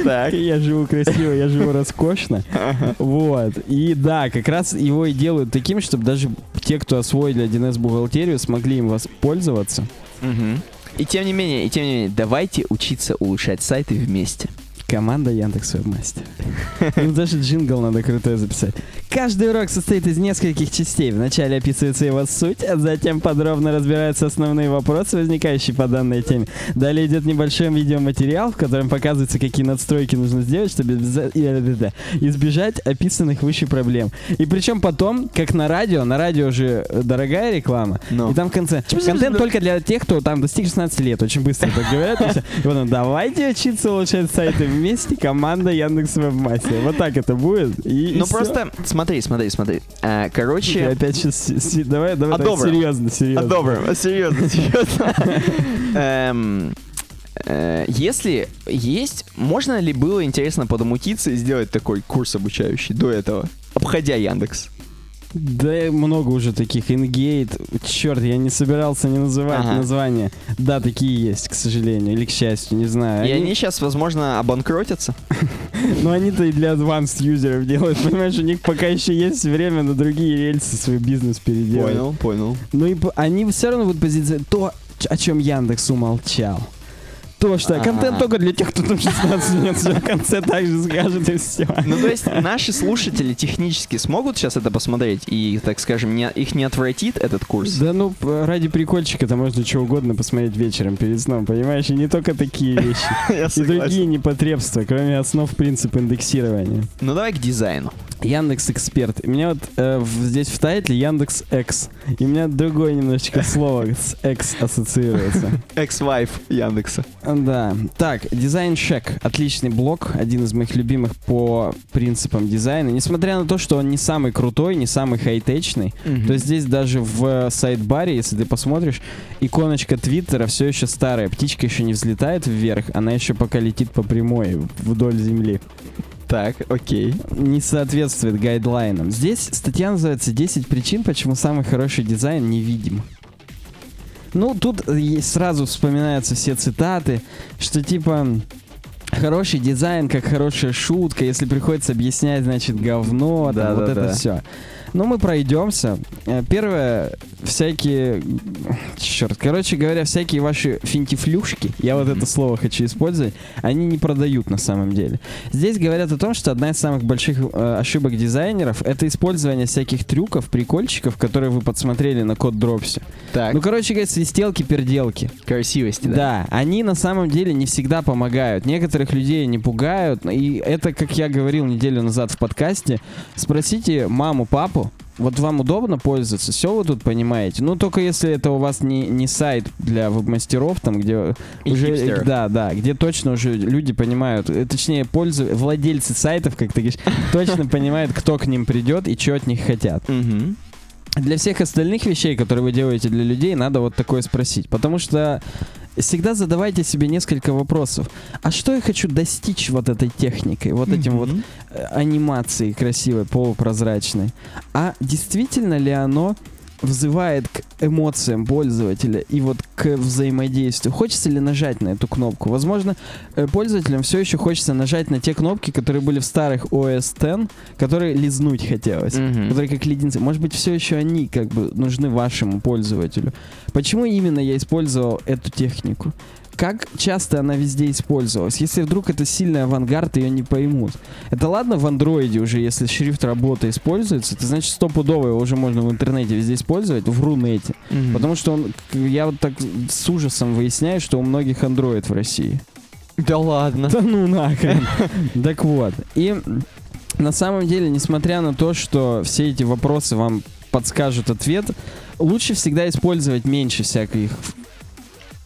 так. Я живу красиво, я живу роскошно. Вот. И да, как раз его и делают таким, чтобы даже те, кто освоили 1С бухгалтерию, смогли им воспользоваться. Мгм. И тем не менее, и тем не менее, давайте учиться улучшать сайты вместе. Команда Яндекс Вебмастер. Им даже джингл надо крутой записать. Каждый урок состоит из нескольких частей. Вначале описывается его суть, а затем подробно разбираются основные вопросы, возникающие по данной теме. Далее идет небольшой видеоматериал, в котором показывается, какие надстройки нужно сделать, чтобы избежать описанных выше проблем. И причем потом, как на радио, на радио уже дорогая реклама, Ну. и там в конце контент только для тех, кто там достиг 16 лет. Очень быстро так говорят. и потом, давайте учиться улучшать сайты вместе, команда Яндекс Вебмастер. Вот так это будет. И, и Ну всё. просто, смотри, смотри, смотри. А, Я короче... опять сейчас... Давай, давай, А так добрым. серьезно, А, серьезно. добрым, серьезно, серьезно. Эм, э, Если есть, можно ли было, интересно, подмутиться и сделать такой курс обучающий до этого, обходя Яндекс? Да много уже таких. Ингейт. Черт, я не собирался не называть Ага. названия. Да, такие есть, к сожалению. Или к счастью, не знаю. И они сейчас, возможно, обанкротятся? Но они-то и для advanced юзеров делают. Понимаешь, у них пока еще есть время на другие рельсы свой бизнес переделать. Понял, понял. Ну и они все равно будут позиционировать то, о чем Яндекс умолчал. То, что А. контент только для тех, кто там 16 лет, в конце так же скажет и все. Ну, то есть наши слушатели технически смогут сейчас это посмотреть и, так скажем, не, их не отвратит этот курс? Да ну, ради прикольчика-то можно что угодно посмотреть вечером перед сном, понимаешь? И не только такие вещи. И другие непотребства, кроме основ принципа индексирования. Ну, давай к дизайну. Яндекс Эксперт. У меня вот э, в- здесь в title Яндекс Экс. И у меня другое немножечко слово с Экс ассоциируется. Ex-wife Яндекса. Да. Так, дизайн шек. Отличный блог. Один из моих любимых по принципам дизайна. Несмотря на то, что он не самый крутой, не самый хай-течный, то есть здесь даже в sidebar е, если ты посмотришь, иконочка Твиттера все еще старая. Птичка еще не взлетает вверх, она еще пока летит по прямой вдоль земли. Так, окей. Не соответствует гайдлайнам. Здесь статья называется «10 причин, почему самый хороший дизайн невидим». Ну, тут есть- сразу вспоминаются все цитаты, что типа хороший дизайн, как хорошая шутка, если приходится объяснять, значит, говно, там, Да, вот да, это да. все. Ну, мы пройдемся. Э, Первое, всякие... Черт, короче говоря, всякие ваши финтифлюшки, я вот это слово хочу использовать, они не продают на самом деле. Здесь говорят о том, что одна из самых больших э, ошибок дизайнеров это использование всяких трюков, прикольчиков, которые вы подсмотрели на код дропсе. Так, Ну, короче говоря, свистелки-перделки. красивости, да? Да, они на самом деле не всегда помогают. Некоторых людей не пугают. И это, как я говорил неделю назад в подкасте, спросите маму, папу, вот вам удобно пользоваться, все вы тут понимаете. Ну, только если это у вас не, не сайт для веб-мастеров, там, где И уже... хипстеров. Да, да, где точно уже люди понимают, э, точнее, пользу... владельцы сайтов, как ты говоришь, точно понимают, кто к ним придет и что от них хотят. Для всех остальных вещей, которые вы делаете для людей, надо вот такое спросить. Потому что всегда задавайте себе несколько вопросов. А что я хочу достичь вот этой техникой, вот этим вот э, анимацией красивой, полупрозрачной? А действительно ли оно взывает к эмоциям пользователя и вот к взаимодействию. Хочется ли нажать на эту кнопку? Возможно, э, пользователям все еще хочется нажать на те кнопки, которые были в старых OS X, которые лизнуть хотелось Мгм. которые как леденцы. Может быть, все еще они как бы нужны вашему пользователю. Почему именно я использовал эту технику? Как часто она везде использовалась? Если вдруг это сильный авангард, ее не поймут. Это ладно в андроиде уже, если шрифт работы используется, это значит стопудово его уже можно в интернете везде использовать, в Рунете. Мгм. Потому что он, я вот так с ужасом выясняю, что у многих андроид в России. Да ладно. Да ну нахрен. Так вот. И на самом деле, несмотря на то, что все эти вопросы вам подскажут ответ, лучше всегда использовать меньше всяких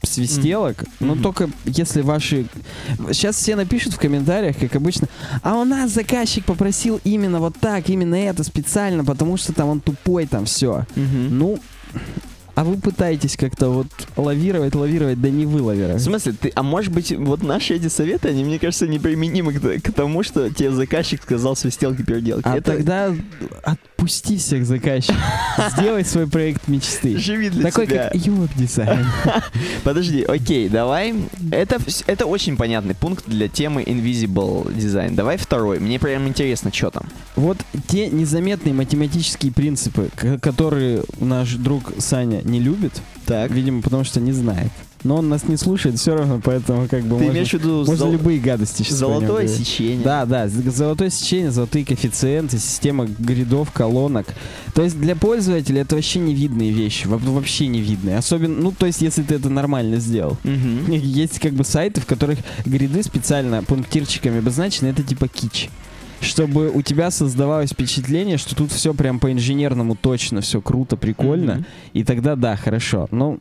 свистелок, но Мгм. только если ваши... Сейчас все напишут в комментариях, как обычно, а у нас заказчик попросил именно вот так, именно это специально, потому что там он тупой, там все. Мгм. Ну, а вы пытаетесь как-то вот лавировать, лавировать, да не вы В лавируете. смысле, ты, а может быть, вот наши эти советы, они, мне кажется, неприменимы к, к тому, что тебе заказчик сказал свистелки переделки. А Это тогда отпусти всех заказчиков. Сделай свой проект мечты. живи для Такой тебя. как юб-дизайн. Подожди, окей, давай. Это, это очень понятный пункт для темы Invisible Design. Давай второй. Мне прям интересно, что там. Вот те незаметные математические принципы, которые наш друг Саня не любит, Так. видимо, потому что не знает. Но он нас не слушает все равно, поэтому как бы Ты можно, имеешь в виду можно зол- любые гадости сейчас золотое сечение? Да, да, золотое сечение, золотые коэффициенты, система гридов, колонок. То есть для пользователя это вообще невидные вещи, во- вообще невидные. Особенно, ну, то есть если ты это нормально сделал. Мгм. Есть как бы сайты, в которых гриды специально пунктирчиками обозначены, это типа кич. Чтобы у тебя создавалось впечатление, что тут все прям по-инженерному точно, все круто, прикольно. Мгм. И тогда да, хорошо. Но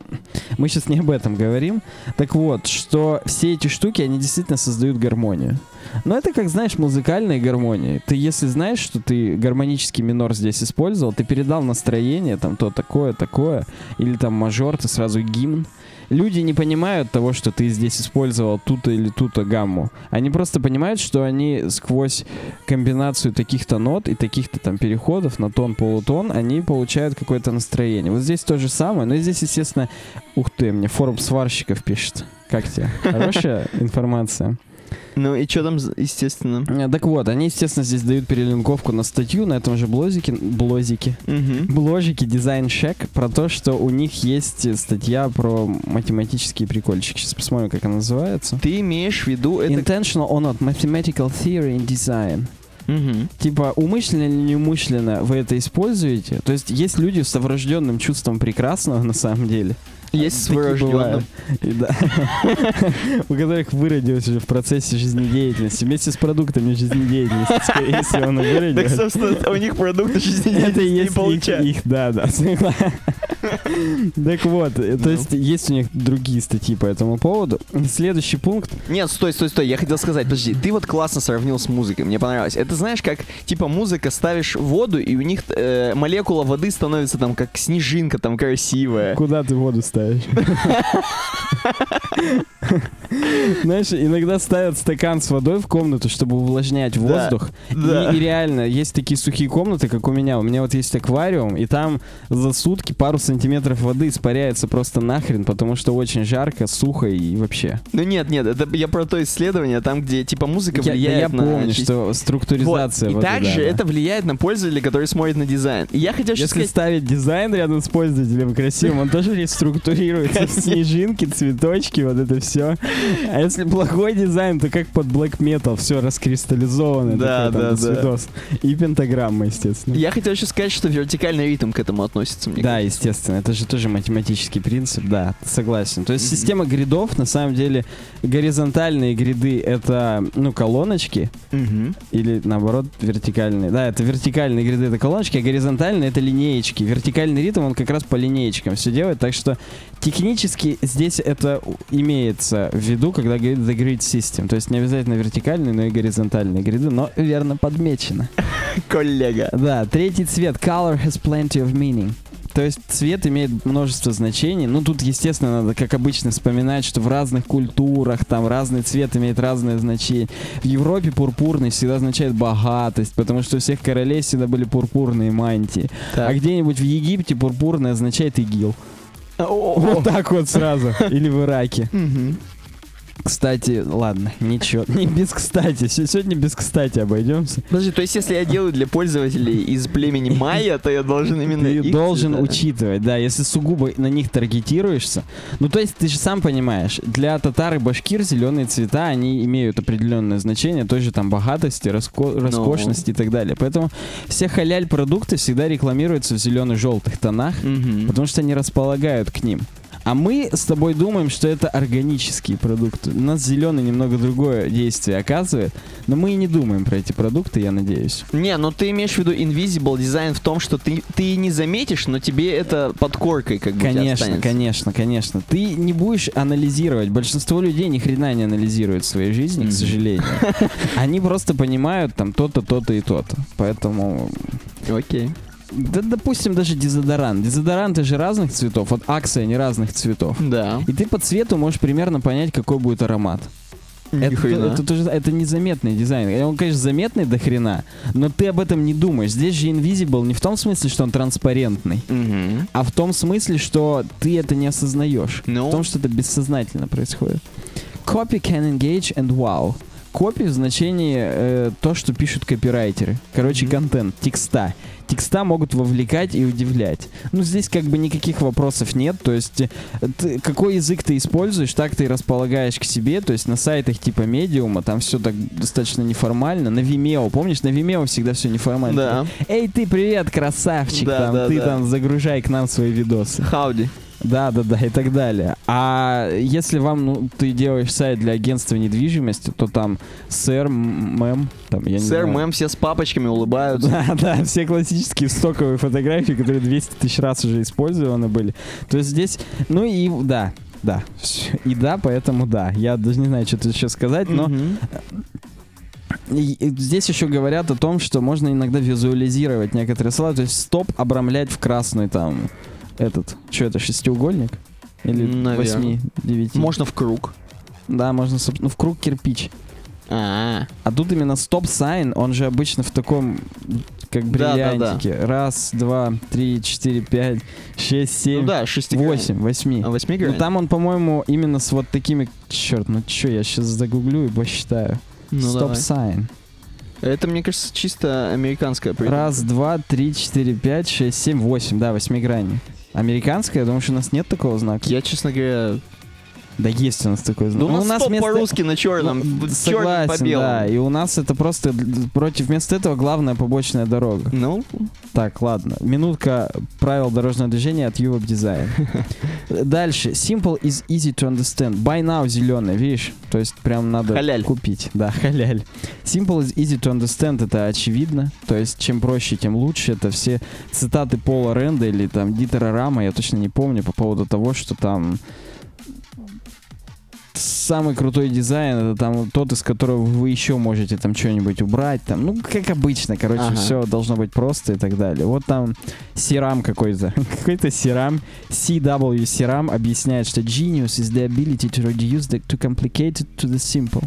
мы сейчас не об этом говорим. Так вот, что все эти штуки, они действительно создают гармонию. Но это как, знаешь, музыкальная гармония. Ты если знаешь, что ты гармонический минор здесь использовал, ты передал настроение, там то такое, такое, или там мажор, ты сразу гимн. Люди не понимают того, что ты здесь использовал ту-то или ту-то гамму. Они просто понимают, что они сквозь комбинацию таких-то нот и таких-то там переходов на тон, полутон, они получают какое-то настроение. Вот здесь то же самое, но здесь, естественно, ух ты, мне форум сварщиков пишет. Как тебе? Хорошая информация. Ну и что там, естественно? Э, Так вот, они, естественно, здесь дают перелинковку на статью на этом же блозике, блозике, Мгм. бложике Design Check про то, что у них есть статья про математические прикольчики. Сейчас посмотрим, как она называется. Ты имеешь в виду это... Intentional or not mathematical theory in design. Мгм. Типа, умышленно или неумышленно вы это используете? То есть есть люди с врожденным чувством прекрасного на самом деле. Есть с Такие вырожденным. бывают. И да. У которых выродилось уже в процессе жизнедеятельности. Вместе с продуктами жизнедеятельности, скорее всего, оно Так, выродилось. собственно, у них продукты жизнедеятельности не получается. их, да, да. Так вот, э, то Ну. есть есть у них другие статьи по этому поводу. Следующий пункт. Нет, стой, стой, стой, я хотел сказать, подожди, ты вот классно сравнил с музыкой, мне понравилось. Это знаешь, как, типа, музыка ставишь воду, и у них э, молекула воды становится там как снежинка, там красивая. Куда ты воду ставишь? Знаешь, иногда ставят стакан с водой в комнату, чтобы увлажнять воздух. да. И, и реально, есть такие сухие комнаты, как у меня. У меня вот есть аквариум, и там за сутки пару сантиметров воды испаряется просто нахрен, потому что очень жарко, сухо и вообще. Ну нет, нет, это я про то исследование, там, где, типа, музыка Я, влияет я на... помню, чис- что Вот. структуризация И воды, также да, это влияет на пользователя, который смотрит на дизайн. И я хотел Если сказать... ставить дизайн рядом с пользователем красивым, он тоже реструктурируется. Снежинки, цветочки, вот это все. А если плохой дизайн, то как под black metal, все раскристаллизовано. Да, да, да. И пентаграмма, естественно. Я хотел еще сказать, что вертикальный ритм к этому относится, мне Да, кажется. Естественно, это же тоже математический принцип, да, согласен. То есть система гридов, на самом деле, горизонтальные гриды — это, ну, колоночки, или наоборот вертикальные. Да, это вертикальные гриды, это колоночки, а горизонтальные это линеечки. Вертикальный ритм он как раз по линеечкам все делает, так что технически здесь это имеется в виду, когда говорит the grid system. То есть не обязательно вертикальные, но и горизонтальные гриды, но верно подмечено. Коллега. Да, третий цвет. Color has plenty of meaning. То есть цвет имеет множество значений. Ну, тут, естественно, надо, как обычно, вспоминать, что в разных культурах там разный цвет имеет разное значение. В Европе пурпурный всегда означает богатость, потому что у всех королей всегда были пурпурные мантии. А где-нибудь в Египте пурпурный означает игил. Вот так вот сразу. Или в Ираке. Кстати, ладно, ничего. Не без кстати. Се- Сегодня без кстати обойдемся. Подожди, то есть если я делаю для пользователей из племени майя, то я должен именно Ты их должен цвета? учитывать, да, если сугубо на них таргетируешься. Ну, то есть ты же сам понимаешь, для татар и башкир зеленые цвета, они имеют определенное значение той же там богатости, раско- роскошности и так далее. Поэтому все халяль-продукты всегда рекламируются в зелено-желтых тонах, Мгм. потому что они располагают к ним. А мы с тобой думаем, что это органические продукты. У нас зеленый немного другое действие оказывает, но мы и не думаем про эти продукты, я надеюсь. Не, ну ты имеешь в виду invisible дизайн в том, что ты, ты не заметишь, но тебе это под коркой как бы Конечно, конечно, конечно. Ты не будешь анализировать. Большинство людей ни хрена не анализируют в своей жизни, Мгм. к сожалению. Они просто понимают там то-то, то-то и то-то. Поэтому, Окей. Да, допустим, даже дезодорант. Дезодоранты же разных цветов. Вот акция не разных цветов. Да. И ты по цвету можешь примерно понять, какой будет аромат. Это, это, тоже- это незаметный дизайн. Он, конечно, заметный до хрена, но ты об этом не думаешь. Здесь же Invisible не в том смысле, что он транспарентный. Мгм. А в том смысле, что ты это не осознаешь. Ну? В том, что это бессознательно происходит. Copy can engage and wow. Копи в значении э, то, что пишут копирайтеры. Короче, Мгм. контент, текста. Текста могут вовлекать и удивлять. Ну, здесь как бы никаких вопросов нет. То есть, э, ты- какой язык ты используешь, так ты и располагаешь к себе. То есть, на сайтах типа Медиума там все так достаточно неформально. На Vimeo, помнишь, на Vimeo всегда все неформально. Да. Эй, ты, привет, красавчик, Да, там, да, ты да. там загружай к нам свои видосы. Хауди. Да, да, да, и так далее. А если вам, ну, ты делаешь сайт для агентства недвижимости, то там сэр, мэм, там, я не Сэр, знаю. мэм, все с папочками улыбаются. Да, да, все классические стоковые фотографии, которые 200 тысяч раз уже использованы были. То есть здесь, ну и да, да, и да, поэтому да. Я даже не знаю, что тут еще сказать, но и- и здесь еще говорят о том, что можно иногда визуализировать некоторые слова, то есть стоп обрамлять в красный там этот, что это, шестиугольник? Или восьми, девяти? Можно в круг. Да, можно, ну, в круг кирпич. А, А тут именно stop sign, он же обычно в таком, как Да, да, да. бриллиантике. Раз, два, три, четыре, пять, шесть, семь, ну да, восемь, восьми. А Ну, восьмигранник? там он, по-моему, именно с вот такими... Черт, ну чё, я сейчас загуглю и посчитаю. Ну. Stop sign. Это, мне кажется, чисто американская придумка. Раз, два, три, четыре, пять, шесть, семь, восемь. Да, восьмигранник. Американская? Думаешь, у нас нет такого знака? Я, честно говоря... Да есть у нас такой знак. Ну, у Ну, нас стоп вместо- по-русски на черном. Ну, черным по белому. да. И у нас это просто против вместо этого главная побочная дорога. Ну, Так, ладно. Минутка правил дорожного движения от Europe Design. Дальше. Simple is easy to understand. Buy now зеленый, видишь? То есть прям надо Халяль. купить. Да, халяль. Simple is easy to understand, это очевидно. То есть чем проще, тем лучше. Это все цитаты Пола Ренда или там Дитера Рама, я точно не помню, по поводу того, что там самый крутой дизайн это там тот, из которого вы еще можете там что-нибудь убрать, там, ну, как обычно, короче, Ага. все должно быть просто и так далее. Вот там Сирам какой-то, какой-то Сирам, CW Сирам объясняет, что genius is the ability to reduce the too complicated to the simple.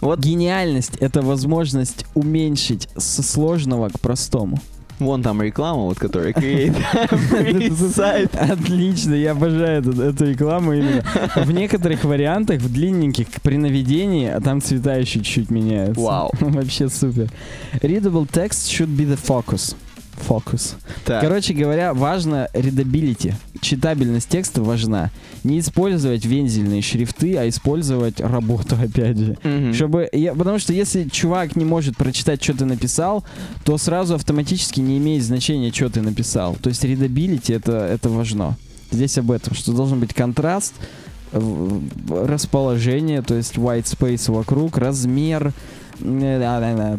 вот Гениальность — это возможность уменьшить со сложного к простому. Вон там реклама, вот которая create free сайт. Отлично, я обожаю эту, эту рекламу именно. В некоторых вариантах, в длинненьких, при наведении, а там цвета еще чуть-чуть меняются. Вау. Вообще супер. Readable text should be the focus. Фокус. Так, Короче говоря, важно readability. Читабельность текста важна. Не использовать вензельные шрифты, а использовать работу, опять же. мгм. Чтобы я, потому что если чувак не может прочитать, что ты написал, то сразу автоматически не имеет значения, что ты написал. То есть readability это, это важно. Здесь об этом, что должен быть контраст, расположение, то есть white space вокруг, размер,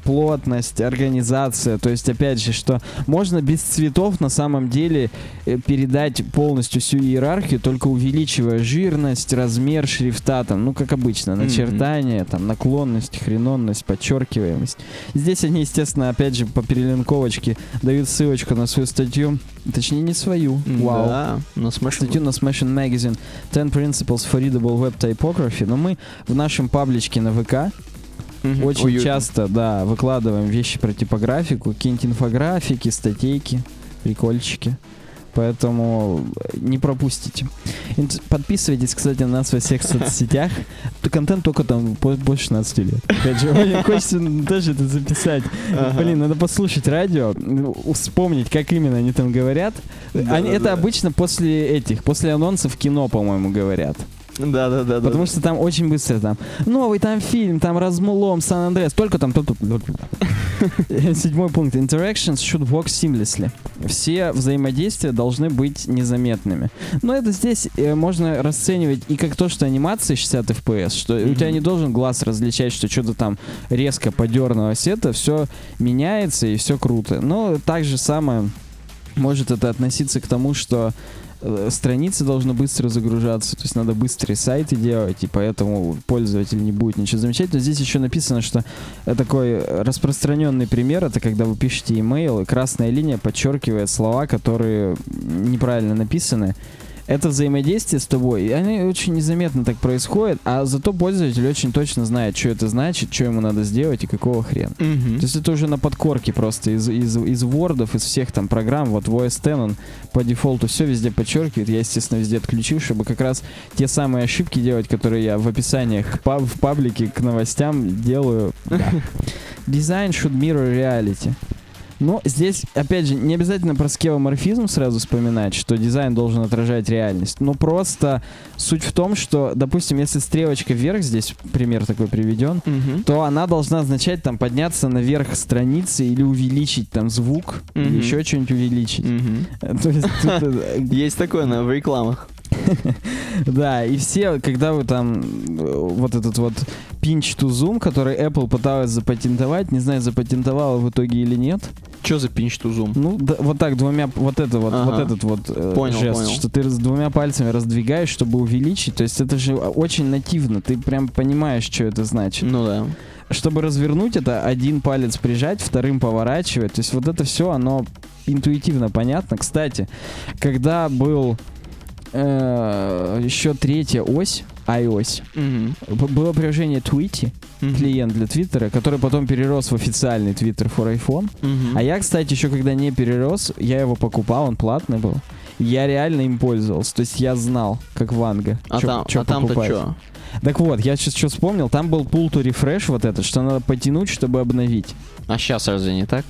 плотность, организация. То есть, опять же, что можно без цветов на самом деле э, передать полностью всю иерархию, только увеличивая жирность, размер шрифта, там, ну, как обычно, начертание, там, наклонность, хренонность, подчеркиваемость. Здесь они, естественно, опять же, по перелинковочке дают ссылочку на свою статью, точнее, не свою, вау, Да, но Smash статью на Smashing Magazine. 10 Principles for Readable Web Typography, но мы в нашем пабличке на ВК Очень Уютно. часто, да, выкладываем вещи про типографику, какие-нибудь инфографики, статейки, прикольчики. Поэтому э, не пропустите. Подписывайтесь, кстати, на нас во всех соцсетях. Контент только там больше 16 лет. Опять же, мне хочется тоже это записать. Ага. Блин, надо послушать радио, ну, вспомнить, как именно они там говорят. Да, Они, да, это да. обычно после этих, после анонсов кино, по-моему, говорят. Да, да, да. Потому что там очень быстро там новый там фильм, там размулом, Сан Андреас, только там тут. Седьмой пункт. Interactions should work seamlessly. Все взаимодействия должны быть незаметными. Но это здесь э, можно расценивать и как то, что анимация 60 FPS, что у тебя не должен глаз различать, что что-то там резко подернулось. Это все меняется и все круто. Но так же самое может это относиться к тому, что страницы должны быстро загружаться, то есть надо быстрые сайты делать, и поэтому пользователь не будет ничего замечать. Но здесь еще написано, что э, такой распространенный пример, это когда вы пишете email, и красная линия подчеркивает слова, которые неправильно написаны. Это взаимодействие с тобой, и оно очень незаметно так происходит, а зато пользователь очень точно знает, что это значит, что ему надо сделать и какого хрена. Мгм. То есть это уже на подкорке просто из, из, из вордов, из всех там программ, вот voice 10, он по дефолту все везде подчеркивает, я, естественно, везде отключил, чтобы как раз те самые ошибки делать, которые я в описаниях па- в паблике к новостям делаю. Да. Design should mirror reality. Но здесь, опять же, не обязательно про скеоморфизм сразу вспоминать, что дизайн должен отражать реальность. Но просто суть в том, что, допустим, если стрелочка вверх, здесь пример такой приведен, Мгм. то она должна означать там подняться наверх страницы или увеличить там звук, или Мгм. еще что-нибудь увеличить. Мгм. То есть, э, Есть такое на, в рекламах. да, и все, когда вы там э, вот этот вот pinch to zoom, который Apple пыталась запатентовать, не знаю, запатентовала в итоге или нет. Что за pinch to zoom? Ну, да, вот так двумя, вот это вот, Ага. вот этот вот э, Понял, жест, понял. что ты раз- двумя пальцами раздвигаешь, чтобы увеличить. То есть это же очень нативно, ты прям понимаешь, что это значит. Ну да. чтобы развернуть это, один палец прижать, вторым поворачивать. То есть вот это все, оно интуитивно понятно. Кстати, когда был э, еще третья ось, iOS, б- было приложение Tweety, Мгм. клиент для Твиттера, который потом перерос в официальный Twitter for iPhone. Мгм. А я, кстати, еще когда не перерос, я его покупал, он платный был. Я реально им пользовался. То есть я знал, как Ванга. А чё- там, чё а там-то покупать. что? Так вот, я сейчас что вспомнил, там был pull to refresh вот этот, что надо потянуть, чтобы обновить. А сейчас разве не так?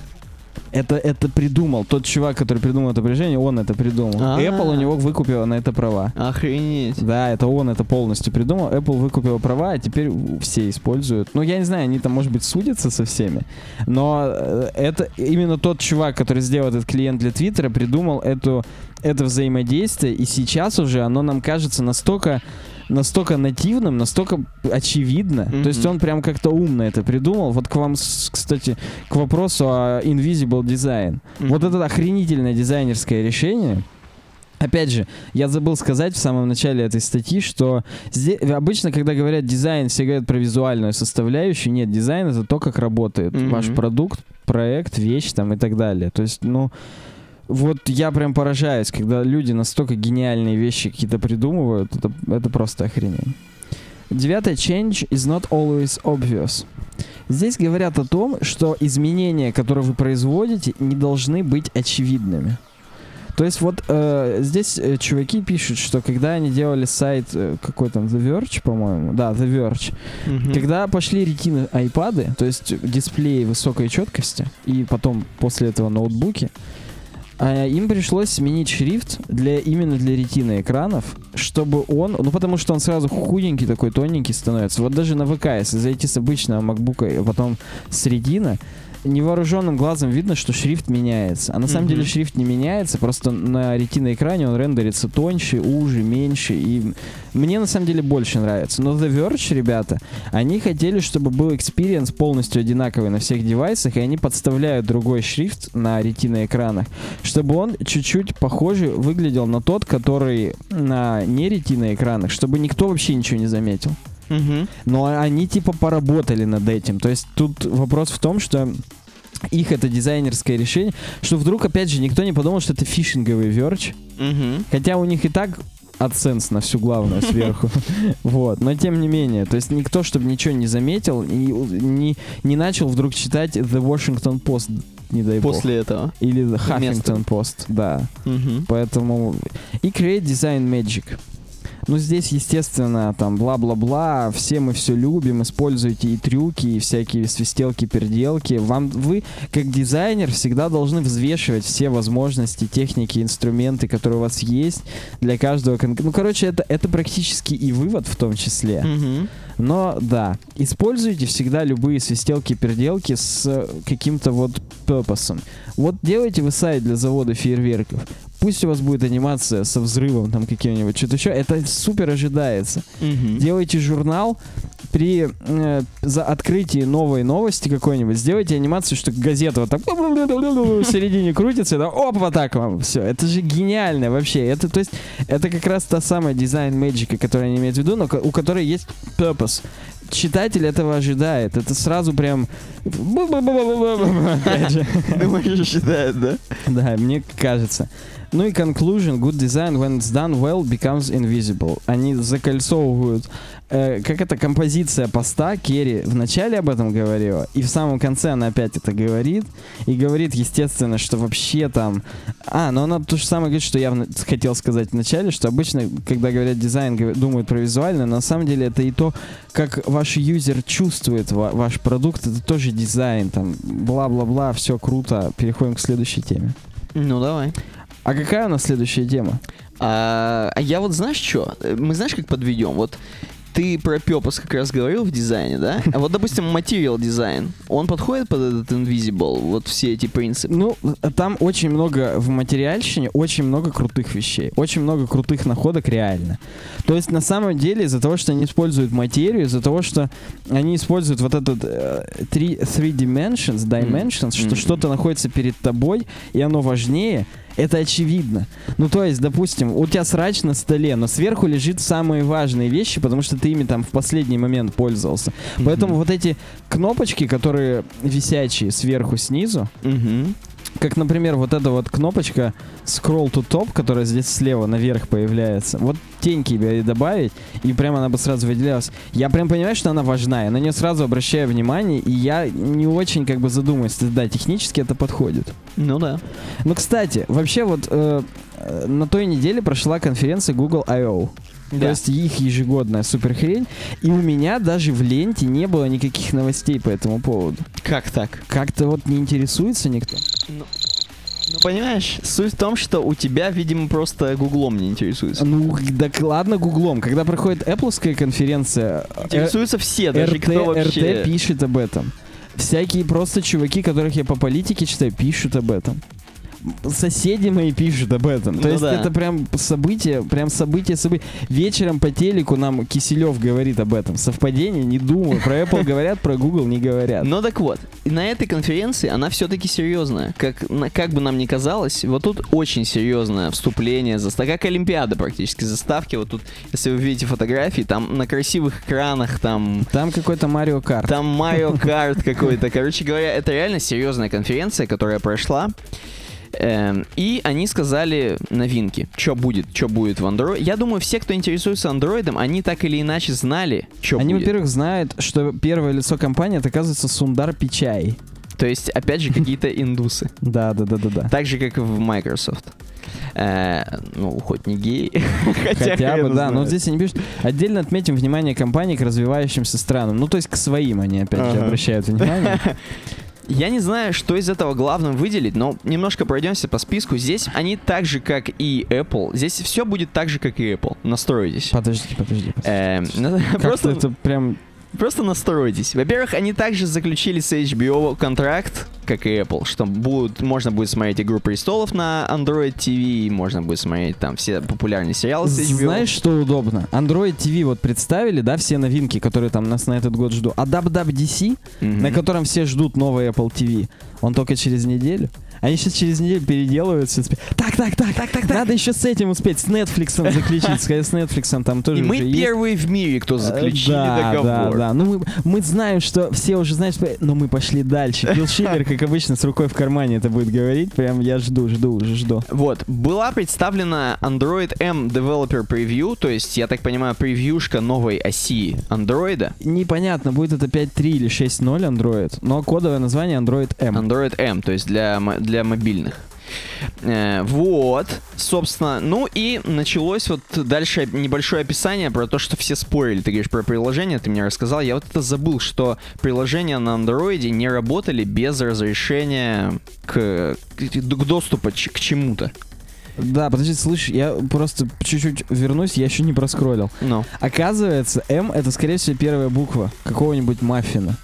Это, это придумал. Тот чувак, который придумал это приложение, он это придумал. А. Apple у него выкупила на это права. Охренеть. Да, это он это полностью придумал. Apple выкупила права, а теперь все используют. Ну, я не знаю, они там, может быть, судятся со всеми. Но э, это именно тот чувак, который сделал этот клиент для Твиттера, придумал эту, это взаимодействие. И сейчас уже оно нам кажется настолько настолько нативным, настолько очевидно. Мгм. То есть он прям как-то умно это придумал. Вот к вам, кстати, к вопросу о Invisible Design. Мгм. Вот это охренительное дизайнерское решение. Опять же, я забыл сказать в самом начале этой статьи, что зде- обычно, когда говорят дизайн, все говорят про визуальную составляющую. Нет, дизайн это то, как работает Мгм. ваш продукт, проект, вещь там и так далее. То есть, ну, вот я прям поражаюсь, когда люди настолько гениальные вещи какие-то придумывают. Это, это просто охренеть. Девятое. Change is not always obvious. Здесь говорят о том, что изменения, которые вы производите, не должны быть очевидными. То есть вот э, здесь э, чуваки пишут, что когда они делали сайт, э, какой там, The Verge, по-моему, да, The Verge, Мгм. когда пошли ретины айпады, то есть дисплеи высокой четкости, и потом после этого ноутбуки, а, им пришлось сменить шрифт для именно для ретины экранов, чтобы он, ну потому что он сразу худенький такой, тоненький становится. Вот даже на ВК, если зайти с обычного макбука, а потом с ретина, невооруженным глазом видно, что шрифт меняется. А на самом Мгм. деле шрифт не меняется, просто на ретина экране он рендерится тоньше, уже, меньше. И мне на самом деле больше нравится. Но The Verge, ребята, они хотели, чтобы был experience полностью одинаковый на всех девайсах, и они подставляют другой шрифт на ретина экранах, чтобы он чуть-чуть похоже выглядел на тот, который на не ретина экранах, чтобы никто вообще ничего не заметил. Мгм. Но они типа поработали над этим. То есть тут вопрос в том, что их это дизайнерское решение, что вдруг, опять же, никто не подумал, что это фишинговый Verge, Мгм. хотя у них и так AdSense на всю главную сверху. Вот, но тем не менее, то есть никто, чтобы ничего не заметил и не, не начал вдруг читать The Washington Post, не дай бог. После этого. Или The. Huffington Post, да. Мгм. Поэтому... И Create Design Magic. Ну, здесь, естественно, там, бла-бла-бла, все мы все любим, используйте и трюки, и всякие свистелки-переделки. Вам, вы, как дизайнер, всегда должны взвешивать все возможности, техники, инструменты, которые у вас есть для каждого... Ну, короче, это, это практически и вывод в том числе. Но да, используйте всегда любые свистелки-переделки с э, каким-то вот purpose. Вот делайте вы сайт для завода фейерверков. Пусть у вас будет анимация со взрывом там каким-нибудь, что-то еще. Это супер ожидается. Мгм. Делайте журнал при э, за открытии новой новости какой-нибудь. Сделайте анимацию, что газета вот так в середине крутится, да, оп, вот так вам. Все, это же гениально вообще. Это, то есть, это как раз та самая дизайн Magic, которую они имеют в виду, но у которой есть purpose. Читатель этого ожидает. Это сразу прям... Думаешь, считает, да? Да, мне кажется. Ну и conclusion, good design when it's done well becomes invisible. Они закольцовывают, э, как это композиция поста, Керри в начале об этом говорила, и в самом конце она опять это говорит, и говорит, естественно, что вообще там... А, но она то же самое говорит, что я хотел сказать в начале, что обычно, когда говорят дизайн, думают про визуальное, но на самом деле это и то, как ваш юзер чувствует ва- ваш продукт, это тоже дизайн, там, бла-бла-бла, все круто. Переходим к следующей теме. Ну, давай. А какая у нас следующая тема? А, а я вот знаешь что? Мы знаешь, как подведем? Вот ты про Пепос как раз говорил в дизайне, да? А вот, допустим, материал дизайн, он подходит под этот invisible, вот все эти принципы? Ну, там очень много в материальщине, очень много крутых вещей, очень много крутых находок реально. То есть на самом деле из-за того, что они используют материю, из-за того, что они используют вот этот э, три, three dimensions, dimensions, что Мгм. что-то находится перед тобой, и оно важнее, это очевидно. Ну, то есть, допустим, у тебя срач на столе, но сверху лежит самые важные вещи, потому что ты ими там в последний момент пользовался. Поэтому вот эти кнопочки, которые висячие сверху снизу, Мгм. Как, например, вот эта вот кнопочка Scroll to Top, которая здесь слева наверх появляется. Вот теньки бы добавить, и прямо она бы сразу выделялась. Я прям понимаю, что она важна, я на нее сразу обращаю внимание, и я не очень как бы задумываюсь. Да, технически это подходит. Ну да. Ну, кстати, вообще вот э, э, на той неделе прошла конференция Google I.O. То Да. есть их ежегодная суперхрень, и у меня даже в ленте не было никаких новостей по этому поводу. Как так? Как-то вот не интересуется никто. Ну, ну, понимаешь, суть в том, что у тебя, видимо, просто гуглом не интересуется. Ну, так ладно гуглом. Когда проходит Apple конференция, э, Интересуются все, даже РТ, кто вообще... РТ пишет об этом. Всякие просто чуваки, которых я по политике читаю, пишут об этом. Соседи мои пишут об этом. То Ну есть да. это прям событие, прям событие, событие. Вечером по телеку нам Киселев говорит об этом. Совпадение? Не думаю. Про Apple говорят, про Google не говорят. Ну так вот, на этой конференции она все-таки серьезная. Как, как бы нам ни казалось, вот тут очень серьезное вступление, заста- как Олимпиада практически, заставки. Вот тут, если вы видите фотографии, там на красивых экранах, там Там какой-то Марио Карт. Там Марио Карт какой-то. Короче говоря, это реально серьезная конференция, которая прошла. Эм, и они сказали новинки, что будет, что будет в Android. Я думаю, все, кто интересуется андроидом, они так или иначе знали, что Они, будет. во-первых, знают, что первое лицо компании это, оказывается, Сундар Пичай. То есть, опять же, какие-то индусы. Да, да, да, да, да. Так же, как и в Microsoft. Э, ну, хоть не гей. Хотя бы, да. Но здесь они пишут, отдельно отметим внимание компании к развивающимся странам. Ну, то есть к своим они, опять же, обращают внимание. Я не знаю, что из этого главным выделить, но немножко пройдемся по списку. Здесь они так же, как и Apple. Здесь все будет так же, как и Apple. Настройтесь. Подожди, подожди. подожди. Эм, на- Как-то Просто, это прям... просто настройтесь. Во-первых, они также заключили с HBO контракт, как и Apple, что будут, можно будет смотреть «Игру престолов» на Android TV, можно будет смотреть там все популярные сериалы с HBO. Знаешь, что удобно? Android TV вот представили, да, все новинки, которые там нас на этот год ждут. А WWDC, Мгм. на котором все ждут новый Apple TV, он только через неделю. Они сейчас через неделю переделывают все. Так, так, так, так, так, Надо еще с этим успеть, с Netflix заключить. С Netflix там тоже И мы первые в мире, кто заключили Э, да, договор. Да, да. Ну, мы, мы знаем, что все уже знают, что- но мы пошли дальше. Фил Шиллер, как обычно, с рукой в кармане это будет говорить. Прям я жду, жду, уже жду. Вот, была представлена Android M Developer Preview, то есть, я так понимаю, превьюшка новой оси Android. Непонятно, будет это 5.3 или 6.0 Android, но кодовое название Android M. Android M, то есть для, для мобильных. Э, вот, собственно, ну и началось вот дальше небольшое описание про то, что все спорили. Ты говоришь про приложение, ты мне рассказал. Я вот это забыл, что приложения на андроиде не работали без разрешения к, к, к доступа ч- к чему-то. Да, подожди, слышь, я просто чуть-чуть вернусь, я еще не проскроллил. Ну, Оказывается, M это, скорее всего, первая буква какого-нибудь маффина.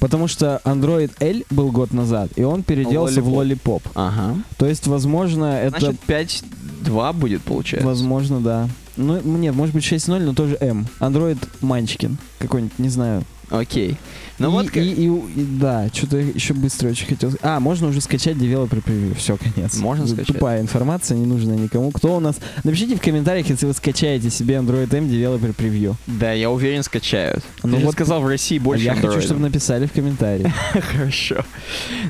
Потому что Android L был год назад, и он переделался в Lollipop. ага. То есть, возможно, это... Значит, 5.2 будет, получается. Возможно, да. Ну, нет, может быть 6.0, но тоже M. Android Манчкин. Какой-нибудь, не знаю. Окей. Ну и, вот, ка- и, и- и- да, что-то еще быстро очень хотел. А, можно уже скачать Developer Preview. Все, конец. Можно Ну, скачать. Тупая информация, не нужна никому. Кто у нас? Напишите в комментариях, если вы скачаете себе Android M Developer Preview. да, я уверен, скачают. Ну Ты вот- сказал, в России А больше я хочу, Android. чтобы написали в комментариях. Хорошо.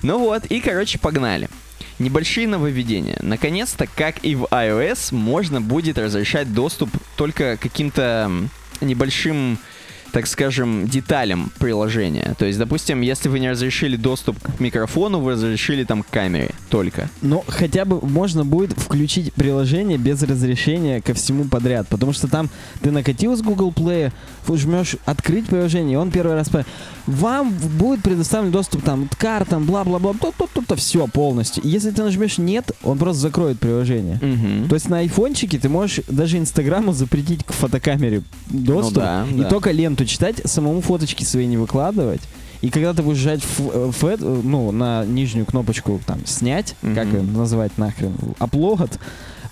Ну вот, и, короче, погнали. Небольшие нововведения. Наконец-то, как и в iOS, можно будет разрешать доступ только каким-то небольшим так скажем, деталям приложения. То есть, допустим, если вы не разрешили доступ к микрофону, вы разрешили там к камере только. Но хотя бы можно будет включить приложение без разрешения ко всему подряд. Потому что там ты накатил с Google Play, жмешь открыть приложение, и он первый раз... по- Вам будет предоставлен доступ там к картам, бла-бла-бла, то-то-то, все полностью. И если ты нажмешь нет, он просто закроет приложение. Мгм. То есть на айфончике ты можешь даже Инстаграму запретить к фотокамере доступ. Ну да, и да. только ленту читать, самому фоточки свои не выкладывать. И когда ты будешь жать в, в э, ну, на нижнюю кнопочку там снять, как Мгм. ее назвать нахрен, upload,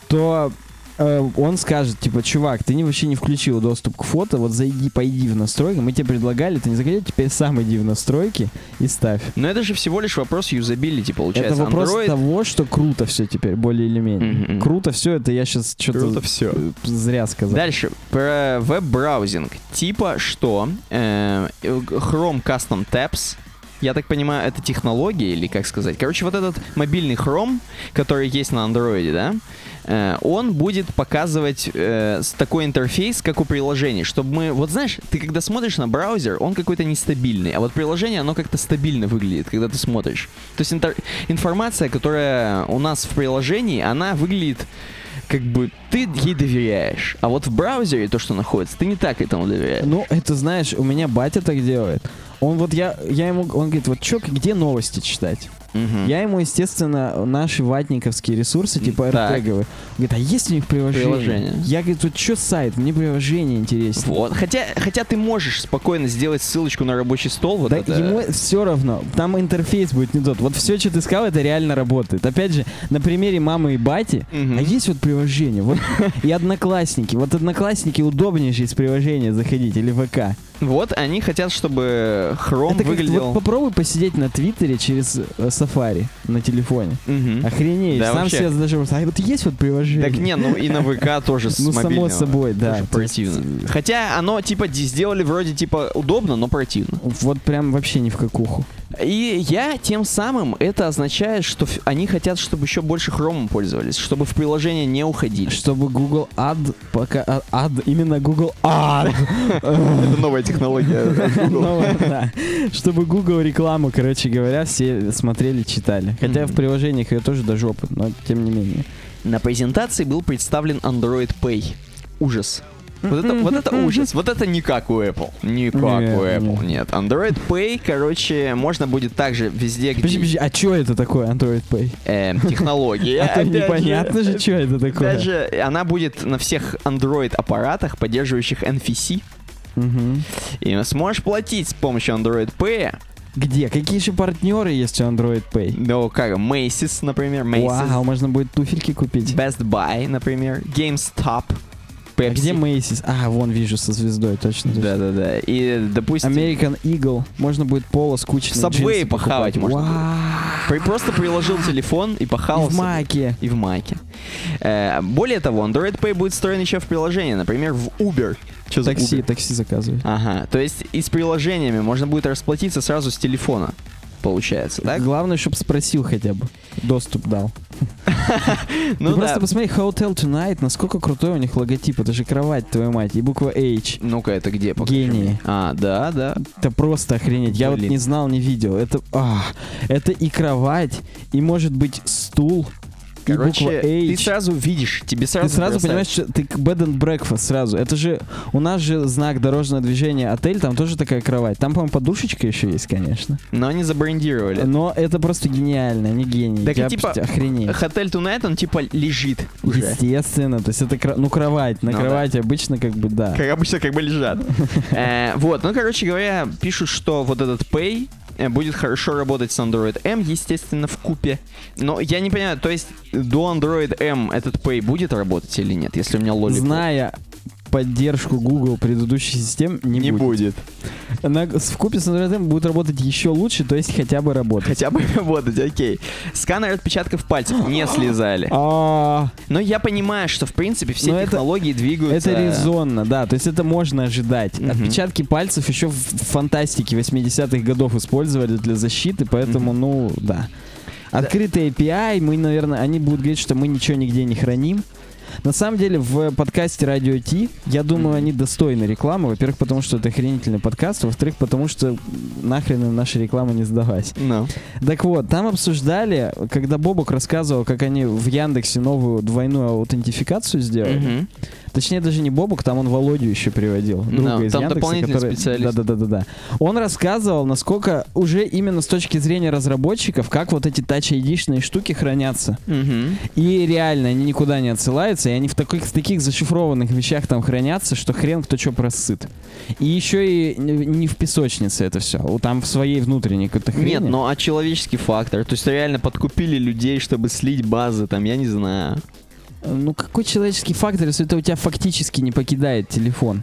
то э, он скажет, типа, чувак, ты не, вообще не включил доступ к фото, вот зайди, пойди в настройки, мы тебе предлагали, ты не захотел, теперь сам иди в настройки и ставь. Но это же всего лишь вопрос юзабилити, получается. это вопрос Android- того, что круто все теперь, более или менее. Мгм. Круто все, это я сейчас что-то Круто всё. зря сказал. Дальше, про веб-браузинг. Типа что? э, Chrome Custom Tabs. Я так понимаю, это технология или как сказать? Короче, вот этот мобильный Chrome, который есть на Android, да, э, он будет показывать э, такой интерфейс, как у приложений, чтобы мы... Вот знаешь, ты когда смотришь на браузер, он какой-то нестабильный, а вот приложение, оно как-то стабильно выглядит, когда ты смотришь. То есть интер- информация, которая у нас в приложении, она выглядит как бы ты ей доверяешь. А вот в браузере то, что находится, ты не так этому доверяешь. Ну, это знаешь, у меня батя так делает. Он вот я, я ему, он говорит, вот чё, где новости читать? Мгм. Я ему, естественно, наши ватниковские ресурсы, типа говорю. Говорит, а есть у них приложение? Приложение. Я, говорит, вот что сайт? Мне приложение интереснее. Вот. Хотя, хотя ты можешь спокойно сделать ссылочку на рабочий стол. Вот Да это... ему все равно, там интерфейс будет не тот. Вот все, что ты сказал, это реально работает. Опять же, на примере мамы и бати, Мгм. а есть вот приложение, вот и одноклассники. Вот одноклассники удобнее же из приложения заходить или ВК. Вот они хотят, чтобы Chrome это выглядел... вот попробуй посидеть на Твиттере через э, Safari на телефоне. Мгм. Охренеешь, Да, сам вообще. себе даже вопрос, а вот есть вот приложение? Так не, ну и на ВК тоже с Ну, само собой, да. Противно. Хотя оно типа сделали вроде типа удобно, но противно. Вот прям вообще не в какуху. И я тем самым это означает, что они хотят, чтобы еще больше Chrome пользовались, чтобы в приложение не уходили. Чтобы Google Ad пока... а- Ad, именно Google Ad. Это новая технология. Ну, да. Чтобы Google рекламу, короче говоря, все смотрели, читали. Хотя в приложениях ее тоже до жопы, но тем не менее. На презентации был представлен Android Pay. Ужас. Вот это, вот это ужас. Вот это не как у Apple. Не как Нет, у Apple. нет. Нет. Android Pay, короче, можно будет также везде, где Подожди, подожди, а что это такое Android Pay? эм, технологии. А то непонятно же, что это такое. Опять же, она будет на всех Android аппаратах, поддерживающих NFC. Мгм. И сможешь платить с помощью Android Pay. Где? Какие же партнеры есть у Android Pay? Ну, как Macy's, например. Macy's. Вау, можно будет туфельки купить. Best Buy, например. GameStop. А Pepsi. где Macy's? А, вон вижу со звездой, точно. Да-да-да. И, допустим... American Eagle. Можно будет поло скучно. Subway похавать можно. При- Просто приложил телефон и И похавал. в маке. И в маке. Э, более того, Android Pay будет встроен еще в приложение. Например, в Uber. Что за Такси, Uber? такси заказывай. Ага. То есть и с приложениями можно будет расплатиться сразу с телефона. Получается, так? Главное, чтобы спросил хотя бы. Доступ дал. Ну просто да. посмотри, Hotel Tonight, насколько крутой у них логотип. Это же кровать, твою мать, и буква H. Ну-ка, это где? Мне. А, да, да. Это просто охренеть. Я вот не знал, не видел. Это, а, это и кровать, и может быть стул, и буква Короче, ты H. сразу видишь, тебе сразу Ты сразу бросают. понимаешь, что ты bed and breakfast сразу. Это же у нас же знак дорожного движения отель, там тоже такая кровать. Там, по-моему, подушечка еще есть, конечно. Но они забрендировали. Но это просто гениально, они гении. Так и Я типа, просто охренеть. Hotel Tonight, он типа лежит уже. Естественно, то есть это кро- ну кровать, на Ну да. кровати обычно как бы да. Как обычно, как бы лежат. Э, Вот, ну, короче говоря, пишут, что вот этот Pay будет хорошо работать с Android M, естественно, в купе. Но я не понимаю, то есть до Android M этот Pay будет работать или нет, если у меня Lollipop? Зная поддержку Google предыдущих систем не, Не будет. будет. В купе с Android M будет работать еще лучше, то есть хотя бы работать. Хотя бы работать, окей. Сканер отпечатков пальцев не слезали. А, Но я понимаю, что в принципе все Но это- технологии двигаются. это резонно, да, то есть это можно ожидать. Мгм. Отпечатки пальцев еще в фантастике 80-х годов использовали для защиты, поэтому, ну, да. Открытый API, мы, наверное, они будут говорить, что мы ничего нигде не храним. На самом деле, в подкасте Радио Ти, я думаю, они достойны рекламы. Во-первых, потому что это охренительный подкаст. Во-вторых, потому что нахрен им наша реклама не сдалась. Ну. Так вот, там обсуждали, когда Бобок рассказывал, как они в Яндексе новую двойную аутентификацию сделали. Мгм. Точнее, даже не Бобок, там он Володю еще приводил. Друга Да, из там Яндекса, дополнительный который... специалист. Да, да, да, да, да. Он рассказывал, насколько уже именно с точки зрения разработчиков, как вот эти Touch ID-шные штуки хранятся. Мгм. И реально, они никуда не отсылаются, и они в таких, в таких зашифрованных вещах там хранятся, что хрен кто что просыт. И еще и не в песочнице это все. Там в своей внутренней какой-то хрени. Нет, ну а человеческий фактор? То есть реально подкупили людей, чтобы слить базы, там, я не знаю. Ну какой человеческий фактор, если это у тебя фактически не покидает телефон?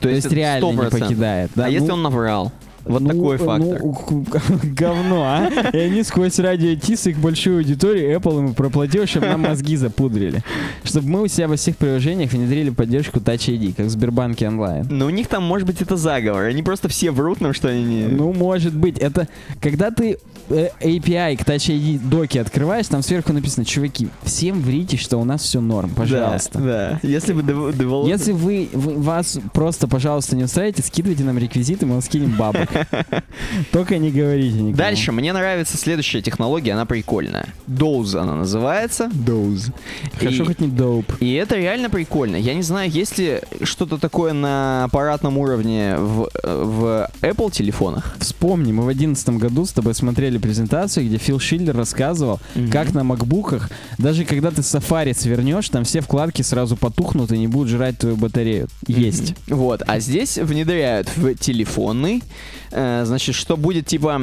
То, есть это реально не 100%. покидает. Да, а если ну- он наврал? Вот Ну, такой э, фактор. Ну, говно, а? И они сквозь радио Ти с их большой аудиторией Apple ему проплатил, чтобы нам мозги запудрили. Чтобы мы у себя во всех приложениях внедрили поддержку Touch ID, как в Сбербанке онлайн. Но у них там, может быть, это заговор. Они просто все врут нам, что они не... Ну, может быть. Это когда ты э, API к Touch ID доки открываешь, там сверху написано, чуваки, всем врите, что у нас все норм, пожалуйста. Да, да. Если дев- девелопер- Если вы, вы- вас просто, пожалуйста, не устраиваете, скидывайте нам реквизиты, мы вам скинем бабок. Только не говорите никому. Дальше мне нравится следующая технология, она прикольная. Doze она называется. Doze. Хорошо, хоть не доуп. И это реально прикольно. Я не знаю, есть ли что-то такое на аппаратном уровне в, э, в Apple телефонах. Вспомни, мы в одиннадцатом году с тобой смотрели презентацию, где Фил Шиллер рассказывал, Мгм. как на макбуках, даже когда ты Safari свернешь, там все вкладки сразу потухнут и не будут жрать твою батарею. Есть. Вот, а здесь внедряют в телефонный, э, значит, что будет типа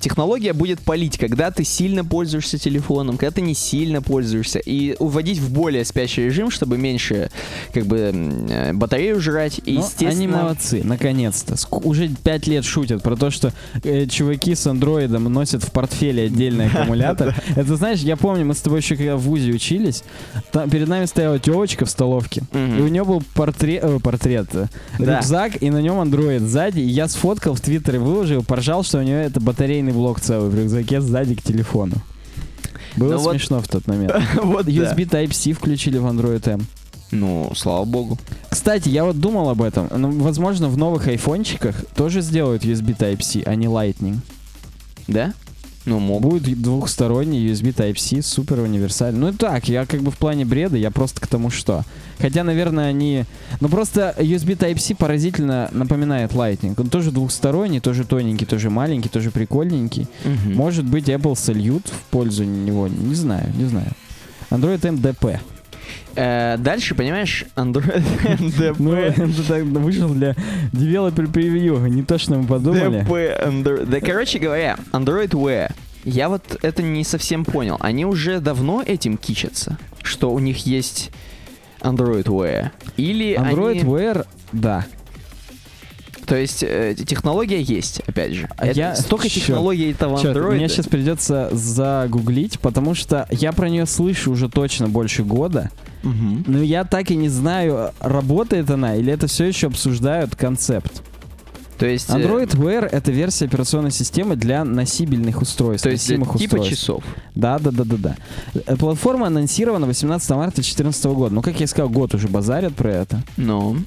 технология будет палить, когда ты сильно пользуешься телефоном, когда ты не сильно пользуешься, и уводить в более спящий режим, чтобы меньше как бы э, батарею жрать. И, Но естественно, Они молодцы, наконец-то. Уже пять лет шутят про то, что э, чуваки с андроидом носят в портфеле отдельный аккумулятор. Это знаешь, я помню, мы с тобой еще когда в ВУЗе учились, там перед нами стояла телочка в столовке, и у нее был портрет, э, портрет э, Да. рюкзак, и на нем андроид сзади, и я сфоткал в Твиттере, выложил, поржал, что у нее это батарейный блок целый в рюкзаке сзади к телефону. Было Ну вот- смешно в тот момент. вот да. USB Type-C включили в Android M. Ну, слава богу. Кстати, я вот думал об этом. Ну, возможно, в новых айфончиках тоже сделают USB Type-C, а не Lightning. Да? Ну, могут. Будет двухсторонний USB Type-C, супер универсальный. Ну и так, я как бы в плане бреда, я просто к тому что. Хотя, наверное, они... Ну просто USB Type-C поразительно напоминает Lightning. Он тоже двухсторонний, тоже тоненький, тоже маленький, тоже прикольненький. Мгм. Может быть, Apple сольют в пользу него. Не знаю, не знаю. Android MDP. Э, дальше, понимаешь, Android DP. Ну, это так вышел для девелопер превью, не то, что мы подумали. DP Android. Да, короче говоря, Android Wear. Я вот это не совсем понял. Они уже давно этим кичатся, что у них есть Android Wear. Или Android они... Wear, да. То есть э, технология есть, опять же. А Это я- Столько чёрт, технологий этого Чёрт, Android. мне сейчас придется загуглить, потому что я про нее слышу уже точно больше года, но я так и не знаю, работает она или это все еще обсуждают концепт. То есть... э, Android Wear это версия операционной системы для носибельных устройств, То есть носимых типа устройств. часов. Да, да, да, да, да. Э, Платформа анонсирована 18 марта 2014 года. Ну, как я сказал, год уже базарят про это. Ну,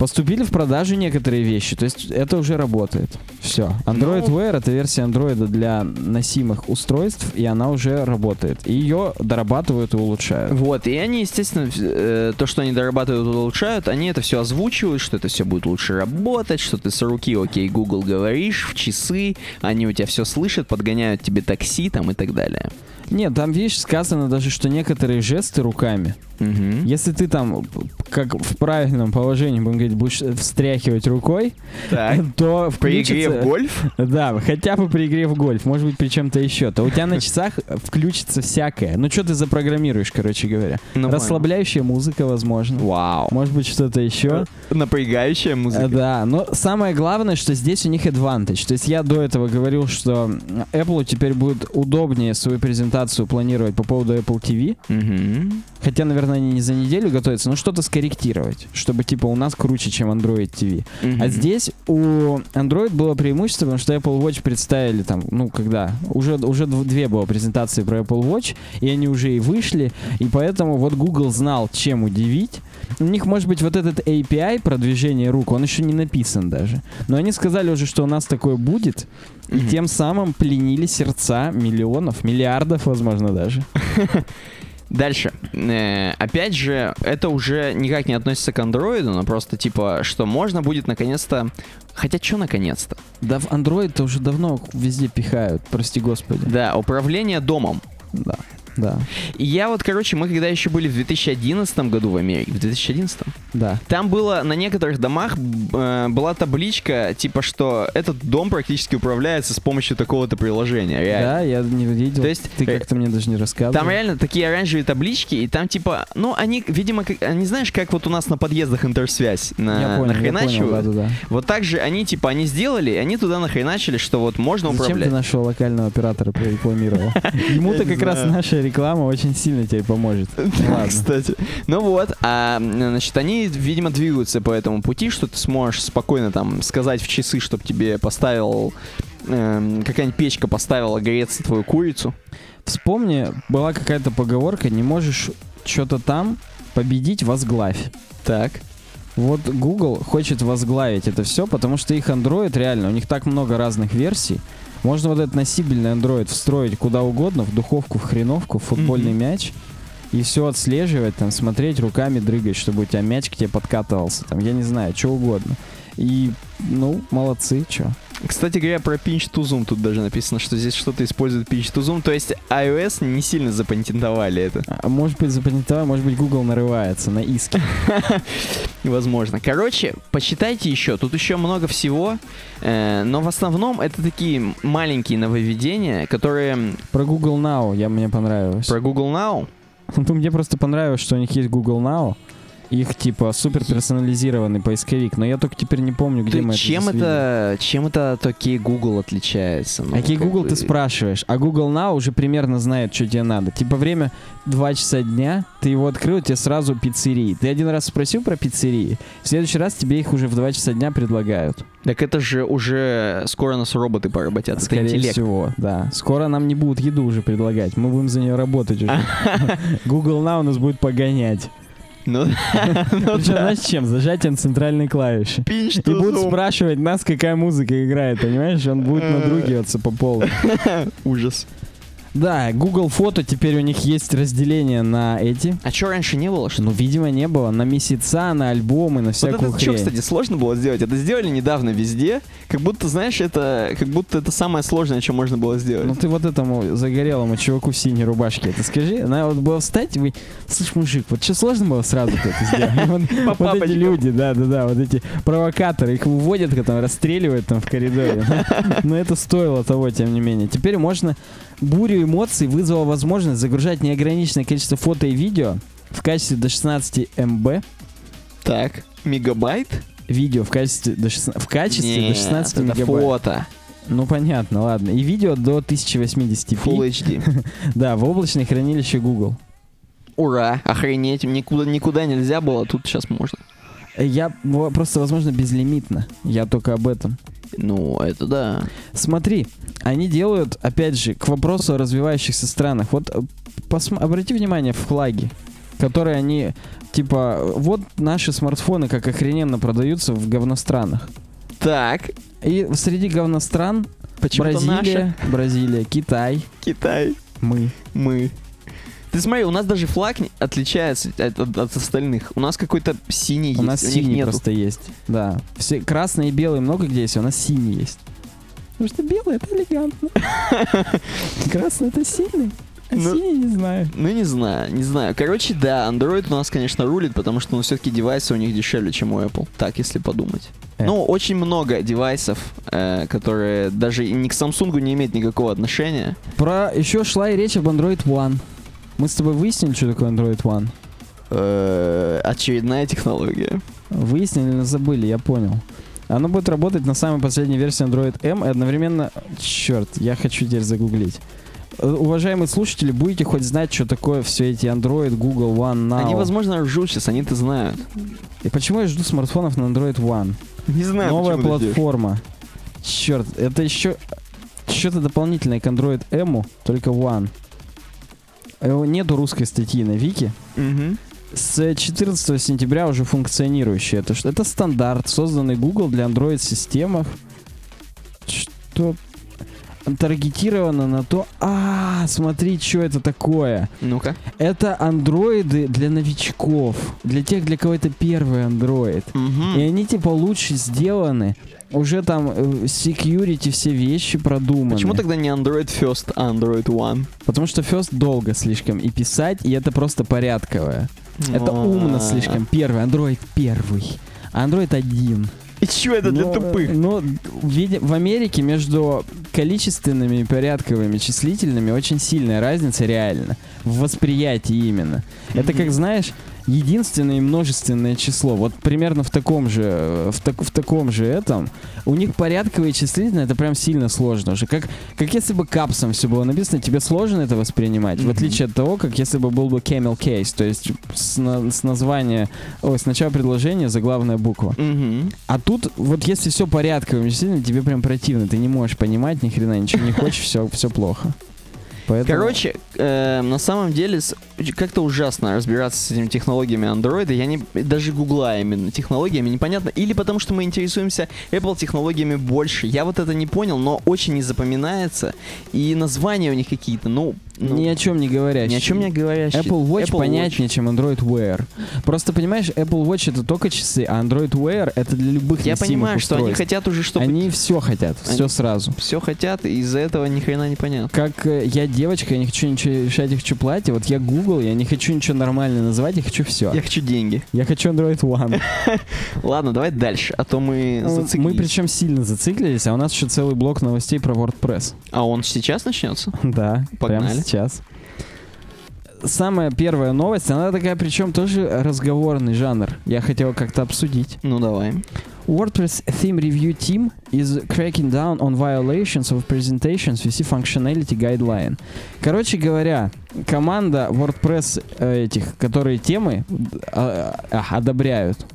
Поступили в продажу некоторые вещи, то есть это уже работает. Все. Android Ну- Wear это версия Android для носимых устройств, и она уже работает. И ее дорабатывают и улучшают. Вот, и они, естественно, э, то, что они дорабатывают и улучшают, они это все озвучивают, что это все будет лучше работать, что ты с руки, окей, Google говоришь, в часы, они у тебя все слышат, подгоняют тебе такси там и так далее. Нет, там, видишь, сказано даже, что некоторые жесты руками, Мгм. если ты там, как в правильном положении, будем говорить, будешь встряхивать рукой, Так. то При включится игре это- в гольф? Да, хотя бы при игре в гольф, может быть, при чем-то еще. То у тебя на часах включится всякое. Ну, что ты запрограммируешь, короче говоря. Ну, понял. Расслабляющая музыка, возможно. Вау. Может быть, что-то еще. Напрягающая Э, музыка. Да, но самое главное, что здесь у них advantage. То есть я до этого говорил, что Apple теперь будет удобнее свою презентацию планировать по поводу Apple TV. Мгм. Хотя, наверное, они не за неделю готовятся, но что-то скорректировать, чтобы типа у нас круче, чем Android TV. Мгм. А здесь у Android было преимущество, потому что Apple Watch представили там, ну, когда? Уже, уже дв- две было презентации про Apple Watch, и они уже и вышли, и поэтому вот Google знал, чем удивить. У них, может быть, вот этот API продвижение рук, он еще не написан даже. Но они сказали уже, что у нас такое будет, и Мгм. тем самым пленили сердца миллионов, миллиардов, возможно, даже. Дальше. Э, опять же, это уже никак не относится к андроиду, но просто типа, что можно будет наконец-то... Хотя что наконец-то? Да в Android-то уже давно везде пихают, прости господи. Да, управление домом. Да, да, И я вот, короче, мы когда еще были в 2011 году в Америке, в 2011 да. там было на некоторых домах э, была табличка, типа, что этот дом практически управляется с помощью такого-то приложения. Реально. Да, я не видел. То есть, ты э, как-то мне даже не рассказывал. Там реально такие оранжевые таблички, и там типа, ну, они, видимо, как, они знаешь, как вот у нас на подъездах интерсвязь на, я понял, я понял, нахреначивают? да, да, да. Вот так же они, типа, они сделали, и они туда нахреначили, что вот можно Зачем управлять. ты нашего локального оператора прорекламировал? Ему-то Я как раз знаю. Наша реклама очень сильно тебе поможет. Да. Кстати. Ну вот, а, значит, они, видимо, двигаются по этому пути, что ты сможешь спокойно там сказать в часы, чтобы тебе поставил эм, какая-нибудь печка поставила греться твою курицу. Вспомни, была какая-то поговорка, не можешь что-то там победить, возглавь. Так. Вот Google хочет возглавить это все, потому что их Android реально, у них так много разных версий. Можно вот этот носибельный Android встроить куда угодно, в духовку, в хреновку, в футбольный Мгм. мяч, и все отслеживать, там, смотреть, руками дрыгать, чтобы у тебя мяч к тебе подкатывался, там, я не знаю, что угодно. И, ну, молодцы, что. Кстати говоря, про Pinch to Zoom тут даже написано, что здесь что-то использует Pinch to Zoom. То есть iOS не сильно запатентовали это. А может быть, запатентовал, может быть, Google нарывается на иски. Возможно. Короче, почитайте еще. Тут еще много всего. э, но в основном это такие маленькие нововведения, которые Про Google Now я мне понравилось. про Google Now. Ну, мне просто понравилось, что у них есть Google Now. Их, типа, супер персонализированный поисковик. Но я только теперь не помню, где Ты мы чем это это, чем это от окей Google отличается? Ну, Окей, как Google бы- ты спрашиваешь, а Google Now уже примерно знает, что тебе надо. Типа время 2 часа дня, ты его открыл, тебе сразу пиццерии. Ты один раз спросил про пиццерии, в следующий раз тебе их уже в 2 часа дня предлагают. Так это же уже скоро нас роботы поработят. Это Скорее интеллект. всего, да. Скоро нам не будут еду уже предлагать, мы будем за нее работать уже. Google Now нас будет погонять. Ну, ну Причем, да. знаешь, чем? Зажатием центральной клавиши. Pinch И будут спрашивать нас, какая музыка играет, понимаешь? Он будет Э. надругиваться по полу. Ужас. Да, Google Фото теперь у них есть разделение на эти. А что раньше не было? Что? Ну, видимо, не было. На месяца, на альбомы, на Вот всякую это что, хрень. кстати, сложно было сделать? Это сделали недавно везде. Как будто, знаешь, это как будто это самое сложное, что можно было сделать. Ну ты вот этому загорелому чуваку в синей рубашке это скажи. Надо вот было встать, вы, слышь, мужик, вот что сложно было сразу это сделать? Вот- Вот эти люди, да-да-да, вот эти провокаторы, их выводят, там, расстреливают там в коридоре. Но это стоило того, тем не менее. Теперь можно бурю эмоций вызвала возможность загружать неограниченное количество фото и видео в качестве до 16 МБ, Так, мегабайт? видео в качестве до 16, в качестве до Нет, 16 это мегабайт. фото. Ну понятно, ладно. И видео до 1080p. Full HD. Да, в облачное хранилище Google. Ура, охренеть, никуда, никуда нельзя было, тут сейчас можно. Э, Я во- просто, возможно, безлимитно. Я только об этом. Ну, это да. Смотри, они делают, опять же, к вопросу о развивающихся странах. Вот э, посм- обрати внимание в флаги, которые они, типа, вот наши смартфоны как охрененно продаются в говностранах. Так, И среди говностран почему-то Бразилия, наша. Бразилия, Китай, Китай, мы. мы. Ты смотри, у нас даже флаг отличается от, от- от остальных. У нас какой-то синий У есть, нас у них синий нету. просто есть. Да. Все красные и белые много где есть, а у нас синий есть. Потому что белый это элегантно. Красный это сильный. Ну- Синий не знаю. Ну, не знаю, не знаю. Короче, да, Android у нас, конечно, рулит, потому что, ну, все-таки девайсы у них дешевле, чем у Apple. Так, если подумать. Э. Ну, очень много девайсов, э, которые даже ни к Samsung не имеют никакого отношения. Про еще шла и речь об Android One. Мы с тобой выяснили, что такое Android One. Э, очередная технология. Выяснили, но забыли, я понял. Оно будет работать на самой последней версии Android M и одновременно... Черт, я хочу теперь загуглить. Э, Уважаемые слушатели, будете хоть знать, что такое все эти Android, Google One, Now? Они, возможно, ржут сейчас, они-то знают. И почему я жду смартфонов на Android One? Не знаю, Новая платформа. Черт, это еще что-то дополнительное к Android M, только One. Э, Нету русской статьи на Вики. Мгм. С 14 сентября уже функционирующий. Это, это стандарт, созданный Google для Android-системах. Что таргетировано на то... А, смотри, что это такое. Ну-ка. Это андроиды для новичков. Для тех, для кого это первый андроид. Мгм. И они типа лучше сделаны. Уже там э, security, все вещи продуманы. Почему тогда не Android First, а Android One? Потому что First долго слишком и писать, и это просто порядковое. Это умно А. слишком. Первый, Android первый. Android один. Чё это для Но, тупых? э, види- в Америке между количественными и порядковыми числительными очень сильная разница реально. В восприятии именно. Это как, знаешь, единственное и множественное число. Вот примерно в таком же, э, в, так- в таком же этом. У них порядковые числительные, это прям сильно сложно уже. Как, как если бы капсом все было написано, тебе сложно это воспринимать, в Мгм. отличие от того, как если бы был бы camel case, то есть с, на- с названия, ой, с начала предложения заглавная буква. Мгм. А тут вот если все порядковым числительным, тебе прям противно, ты не можешь понимать ни хрена, ничего не хочешь, все, все плохо. Поэтому... Короче, э, на самом деле как-то ужасно разбираться с этими технологиями Android. Я не даже гугла именно технологиями непонятно. Или потому что мы интересуемся Apple технологиями больше. Я вот это не понял, но очень не запоминается. И названия у них какие-то, ну, ну, ни о чем не говорящий. ни о чем не говорящие. Apple Watch Apple понятнее, чем Android Wear. Просто понимаешь, Apple Watch это только часы, а Android Wear это для любых Я понимаю, что они устройств. хотят уже, чтобы Они все хотят, все Они- сразу. все хотят, и из-за этого ни хрена не понятно. Как э, я девочка, я не хочу ничего решать, я хочу платье. Вот я Google, я не хочу ничего нормально называть, я хочу все. Я хочу деньги. Я хочу Android One. Ладно, давай дальше, а то мы зациклились. Мы причем сильно зациклились, а у нас еще целый блок новостей про WordPress. А он сейчас начнется? Да, прямо сейчас. Самая первая новость, она такая, причем тоже разговорный жанр. Я хотел как-то обсудить. Ну давай. WordPress Theme Review Team is cracking down on violations of presentations with functionality guideline. Короче говоря, команда WordPress э, этих, которые темы э, э, одобряют,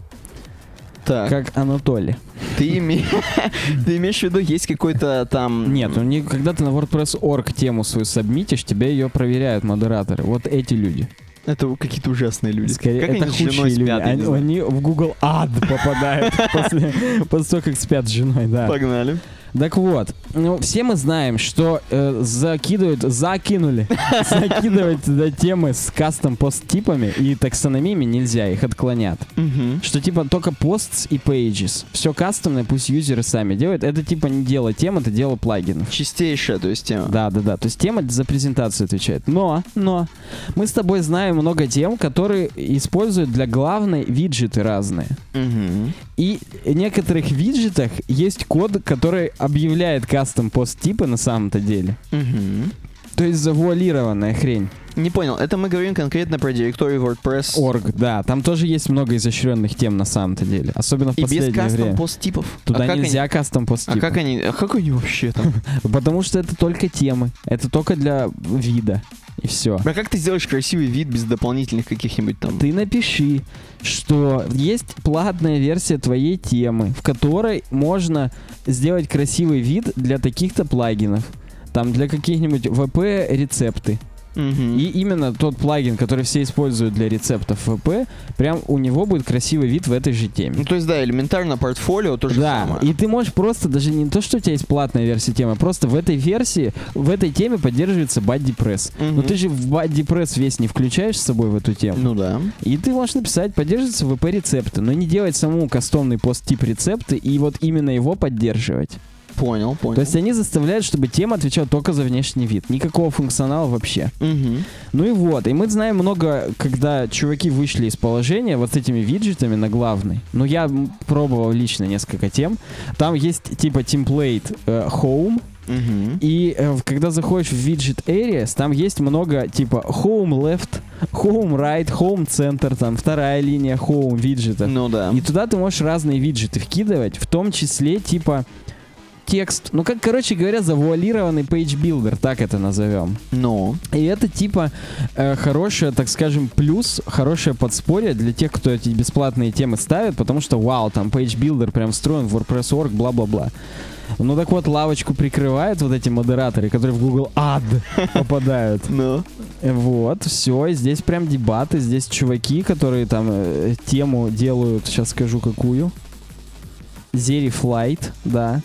Так. как Анатолий. Ты, име- ты имеешь в виду, есть какой-то там... Нет, у них, когда ты на WordPress.org тему свою сабмитишь, тебе ее проверяют модераторы. Вот эти люди. Это какие-то ужасные люди. Скорее, как это они с женой люди. спят, Они, они в Google ад попадают после, после того, как спят с женой, да. Погнали. Так вот, ну, все мы знаем, что э, закидывают, закинули, закидывать туда темы с кастом пост-типами и таксономиями нельзя, их отклонят. Что типа только posts и pages. Все кастомное, пусть юзеры сами делают. Это типа не дело тем, это дело плагинов. Чистейшая, то есть тема. Да, да, да. То есть тема за презентацию отвечает. Но, но, мы с тобой знаем много тем, которые используют для главной виджеты разные. И в некоторых виджетах есть код, который объявляет кастом пост типа на самом-то деле. Мгм. То есть завуалированная хрень. Не понял, это мы говорим конкретно про директорию WordPress. Орг, да. Там тоже есть много изощренных тем на самом-то деле. Особенно в И без последнее кастом время. пост-типов. Туда а нельзя кастом пост Они, а как они, а как они вообще там? Потому что это только темы. Это только для вида. И все. А как ты сделаешь красивый вид без дополнительных каких-нибудь там... Ты напиши, что есть платная версия твоей темы, в которой можно сделать красивый вид для таких-то плагинов. Там для каких-нибудь VP Мгм. И именно тот плагин, который все используют для рецептов VP, прям у него будет красивый вид в этой же теме. Ну, то есть, да, элементарно портфолио то же Да, самое. и ты можешь просто, даже не то, что у тебя есть платная версия темы, а просто в этой версии, в этой теме поддерживается BuddyPress. Мгм. Но ты же в BuddyPress весь не включаешь с собой в эту тему. Ну да. И ты можешь написать, поддерживается VP рецепты, но не делать саму кастомный пост-тип рецепты и вот именно его поддерживать. Понял, понял. То есть они заставляют, чтобы тема отвечала только за внешний вид. Никакого функционала вообще. Мгм. Ну и вот. И мы знаем много, когда чуваки вышли из положения вот с этими виджетами на главный. Ну, я пробовал лично несколько тем. Там есть типа template э, home. Мгм. И э, когда заходишь в widget areas, там есть много типа home left, home right, home center, там вторая линия home виджета. Ну да. И туда ты можешь разные виджеты вкидывать, в том числе типа текст. Ну, как, короче говоря, завуалированный builder, так это назовем. Ну. И это типа э, хорошее, так скажем, плюс, хорошее подспорье для тех, кто эти бесплатные темы ставит, потому что, вау, там builder прям встроен в WordPress.org, бла-бла-бла. Ну так вот, лавочку прикрывают вот эти модераторы, которые в Google Ad попадают. Ну. Вот, все, здесь прям дебаты, здесь чуваки, которые там э, тему делают, сейчас скажу какую. Zeri Flight, да.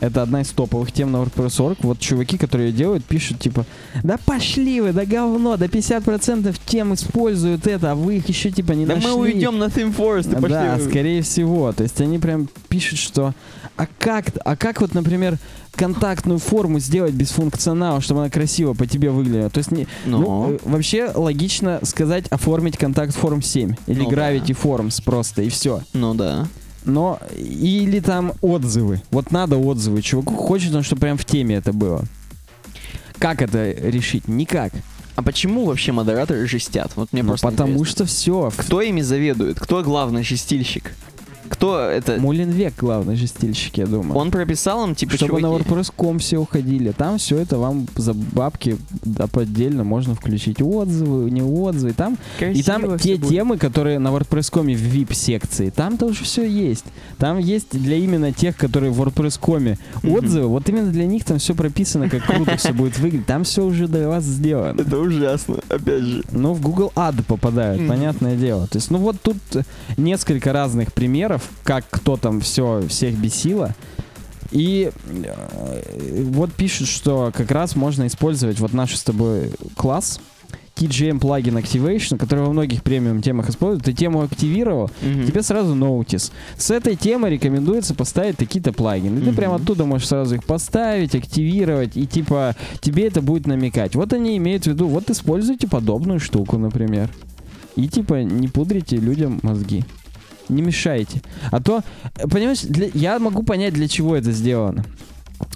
Это одна из топовых тем на WordPress.org. Вот чуваки, которые ее делают, пишут типа, да пошли вы, да говно, да 50% тем используют это, а вы их еще типа не Да нашли. мы уйдем на Theme Forest и пошли. Да, скорее всего. То есть они прям пишут, что а как, а как вот, например, контактную форму сделать без функционала, чтобы она красиво по тебе выглядела? То есть не, Ну. ну, э, вообще логично сказать оформить контакт форм 7 или Ну да. Gravity Forms просто и все. Ну да. Но или там отзывы. Вот надо отзывы. Чуваку хочет он, чтобы прям в теме это было. Как это решить? Никак. А почему вообще модераторы жестят? Вот мне Ну, просто потому интересно. что все. Кто ими заведует? Кто главный жестильщик? Кто это? Мулинвек главный жестильщик, я думаю. Он прописал им, типа, чтобы на чуваки? WordPress.com все уходили. Там все это вам за бабки да, отдельно можно включить отзывы, не отзывы. Там, и там Красиво те будет. темы, которые на WordPress.com в VIP-секции, там тоже все есть. Там есть для именно тех, которые в WordPress.com Мгм. отзывы, вот именно для них там все прописано, как круто все будет выглядеть. Там все уже для вас сделано. Это ужасно, опять же. Ну, в Google Ad попадают, понятное дело. То есть, ну вот тут несколько разных примеров, как кто там все всех бесило. И э, вот пишут, что как раз можно использовать вот наш с тобой класс TGM Plugin Activation, который во многих премиум темах используют. Ты тему активировал, Мгм. тебе сразу ноутис. С этой темой рекомендуется поставить такие-то плагины. И ты Мгм. прям оттуда можешь сразу их поставить, активировать, и типа тебе это будет намекать. Вот они имеют в виду, вот используйте подобную штуку, например. И типа не пудрите людям мозги. Не мешайте. А то, понимаешь, для- я могу понять, для чего это сделано.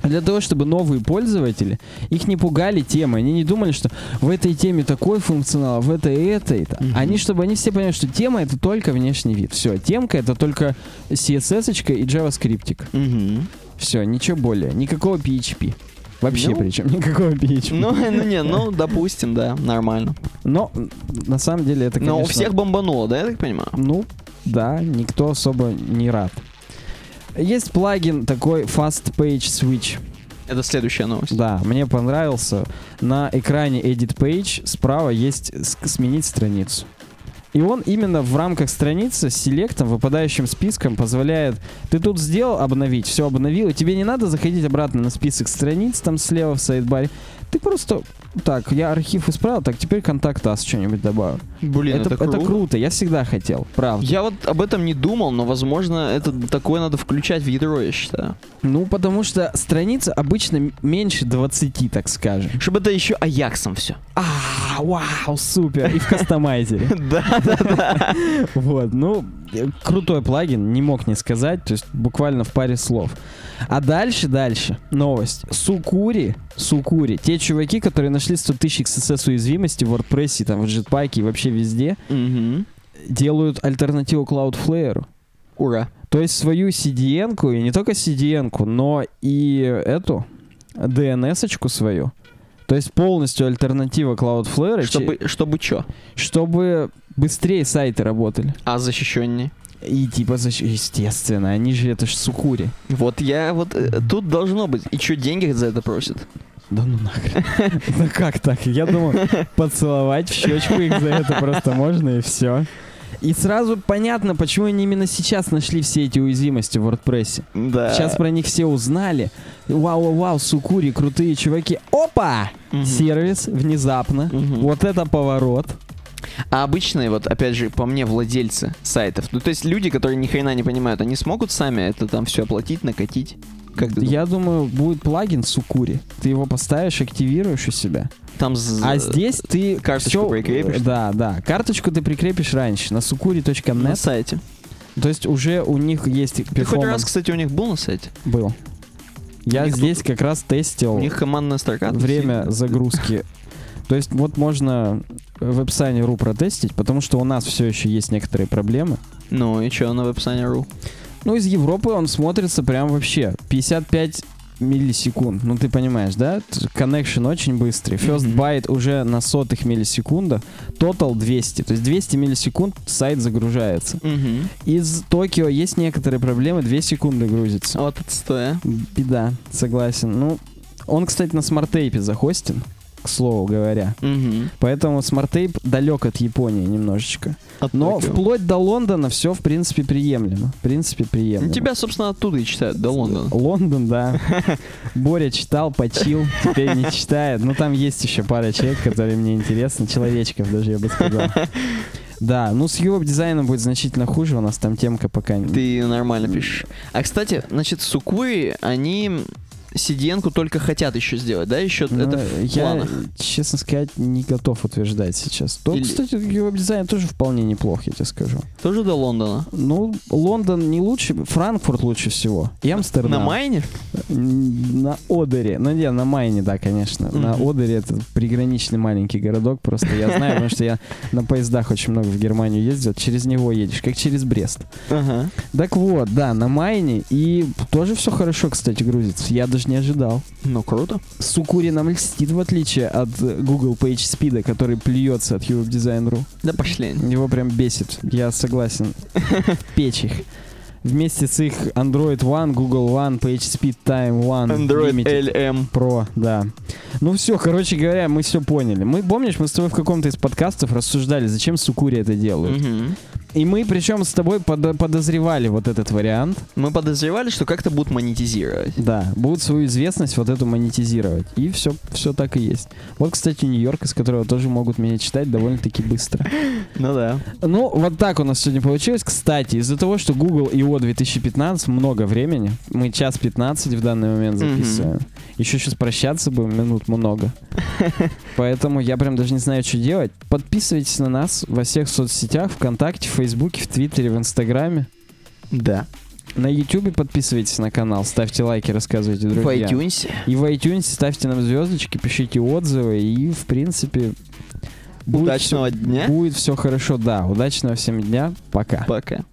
Для того, чтобы новые пользователи, их не пугали темы. Они не думали, что в этой теме такой функционал, в этой этой. Мгм. Они, чтобы они все поняли, что тема это только внешний вид. Все, темка это только CSS и JavaScript. Мгм. Все, ничего более. Никакого PHP. Вообще Ну. причем, никакого PHP. Ну, ну не, ну, допустим, да, нормально. Но на самом деле это, конечно... Но у всех бомбануло, да, я так понимаю? Ну, да, никто особо не рад. Есть плагин такой Fast Page Switch. Это следующая новость. Да, мне понравился. На экране Edit Page справа есть сменить страницу. И он именно в рамках страницы с селектом, выпадающим списком позволяет... Ты тут сделал обновить, все обновил, и тебе не надо заходить обратно на список страниц там слева в сайдбаре. Ты просто... Так, я архив исправил, так теперь контакт ас что-нибудь добавил. Блин, это, это, это круто. круто, я всегда хотел, правда. Я вот об этом не думал, но, возможно, это такое надо включать в ядро, я считаю. Ну, потому что страница обычно меньше 20, так скажем. Чтобы это еще Аяксом все. А, вау, супер. И в кастомайзере. Да, да, да. Вот, ну, э, крутой плагин, не мог не сказать, то есть буквально в паре слов. А дальше, дальше, новость. Сукури, Сукури, те чуваки, которые нашли 100 тысяч XSS уязвимости в WordPress, там, в Jetpack и вообще везде, Мгм. делают альтернативу Cloudflare. Ура. То есть свою CDN-ку, и не только CDN-ку, но и эту, DNS-очку свою. То есть полностью альтернатива Cloudflare, Чтобы, чтобы что? чтобы быстрее сайты работали. А защищеннее? И типа, естественно, они же это ж сукури. Вот я вот э, тут должно быть. И что, деньги за это просят? Да ну нахрен. Ну как так? Я думал, поцеловать в щечку их за это просто можно и все. И сразу понятно, почему они именно сейчас нашли все эти уязвимости в WordPress. Да. Сейчас про них все узнали. Вау-вау-вау, Сукури, крутые чуваки. Опа! Мгм. Сервис внезапно. Мгм. Вот это поворот. А обычные, вот опять же, по мне, владельцы сайтов, ну то есть люди, которые ни хрена не понимают, они смогут сами это там все оплатить, накатить? Как ты? Я думаю, будет плагин Сукури. Ты его поставишь, активируешь у себя. Там з- А здесь ты карточку всё- прикрепишь? Да, да. Карточку ты прикрепишь раньше на на sukuri.net. сайте. То есть уже у них есть Ты хоть перформанс. раз, кстати, у них был на сайте? Был. Я здесь как раз тестил У них командная строка. время загрузки. То есть вот можно веб-сайне.ру протестить, потому что у нас все еще есть некоторые проблемы. Ну и что на веб-сайне.ру? Ну, из Европы он смотрится прям вообще 55 миллисекунд. Ну, ты понимаешь, да? Connection очень быстрый. First byte уже на сотых миллисекундах. Total 200. То есть 200 миллисекунд сайт загружается. Угу. Из Токио есть некоторые проблемы. 2 секунды грузится. Вот это стоя. Беда, согласен. Ну, он, кстати, на смарт-тейпе за host ен, к слову говоря. Угу. Поэтому смарт-тейп далек от Японии немножечко. Но вплоть до Лондона все, в принципе, приемлемо. В принципе, приемлемо. Ну, Тебя, собственно, оттуда и читают, до Лондона. Лондон, да. Боря читал, почил, теперь не читает. Ну, там есть еще пара человек, которые мне интересны. Человечков даже, я бы сказал. Да, ну с его дизайном будет значительно хуже, у нас там темка пока не... Ты нормально пишешь. А, кстати, значит, Сукуи, они CDN-ку только хотят еще сделать, да? Еще Ну, это в я, планах. честно сказать, не готов утверждать сейчас. То, Или- кстати, его дизайн тоже вполне неплох, я тебе скажу. Тоже до Лондона. Ну, Лондон не лучше, Франкфурт лучше всего. И Амстердам. На майне? На Одере. Ну, не, на Майне, да, конечно. На Мгм. Одере это приграничный маленький городок. Просто я знаю, потому что я на поездах очень много в Германию ездил. Через него едешь, как через Брест. Так вот, да, на Майне. И тоже все хорошо, кстати, грузится. Я даже не ожидал. Ну, круто. Сукури нам льстит, в отличие от Google PageSpeed, который плюется от Europe Design.ru. Да пошли. Его прям бесит. Я согласен. Печь их. Вместе с их Android One, Google One, PageSpeed Time One, Android Limited LM. Pro, да. Ну все, короче говоря, мы все поняли. Мы, помнишь, мы с тобой в каком-то из подкастов рассуждали, зачем Сукури это делают. Мгм. И мы, причем, с тобой подо- подозревали вот этот вариант. Мы подозревали, что как-то будут монетизировать. Да, будут свою известность вот эту монетизировать. И все, все так и есть. Вот, кстати, Нью-Йорк, из которого тоже могут меня читать довольно-таки быстро. Ну да. Ну, вот так у нас сегодня получилось. Кстати, из-за того, что Google I.O. 2015 много времени, мы час 15 в данный момент записываем. Еще сейчас прощаться будем, минут много. Поэтому я прям даже не знаю, что делать. Подписывайтесь на нас во всех соцсетях, ВКонтакте, в Фейсбуке, в Твиттере, в Инстаграме. Да. На Ютубе подписывайтесь на канал, ставьте лайки, рассказывайте В друзьям. iTunes. И в iTunes ставьте нам звездочки, пишите отзывы, и, в принципе, будет Удачного всё- дня. будет все хорошо. Да, удачного всем дня. Пока. Пока.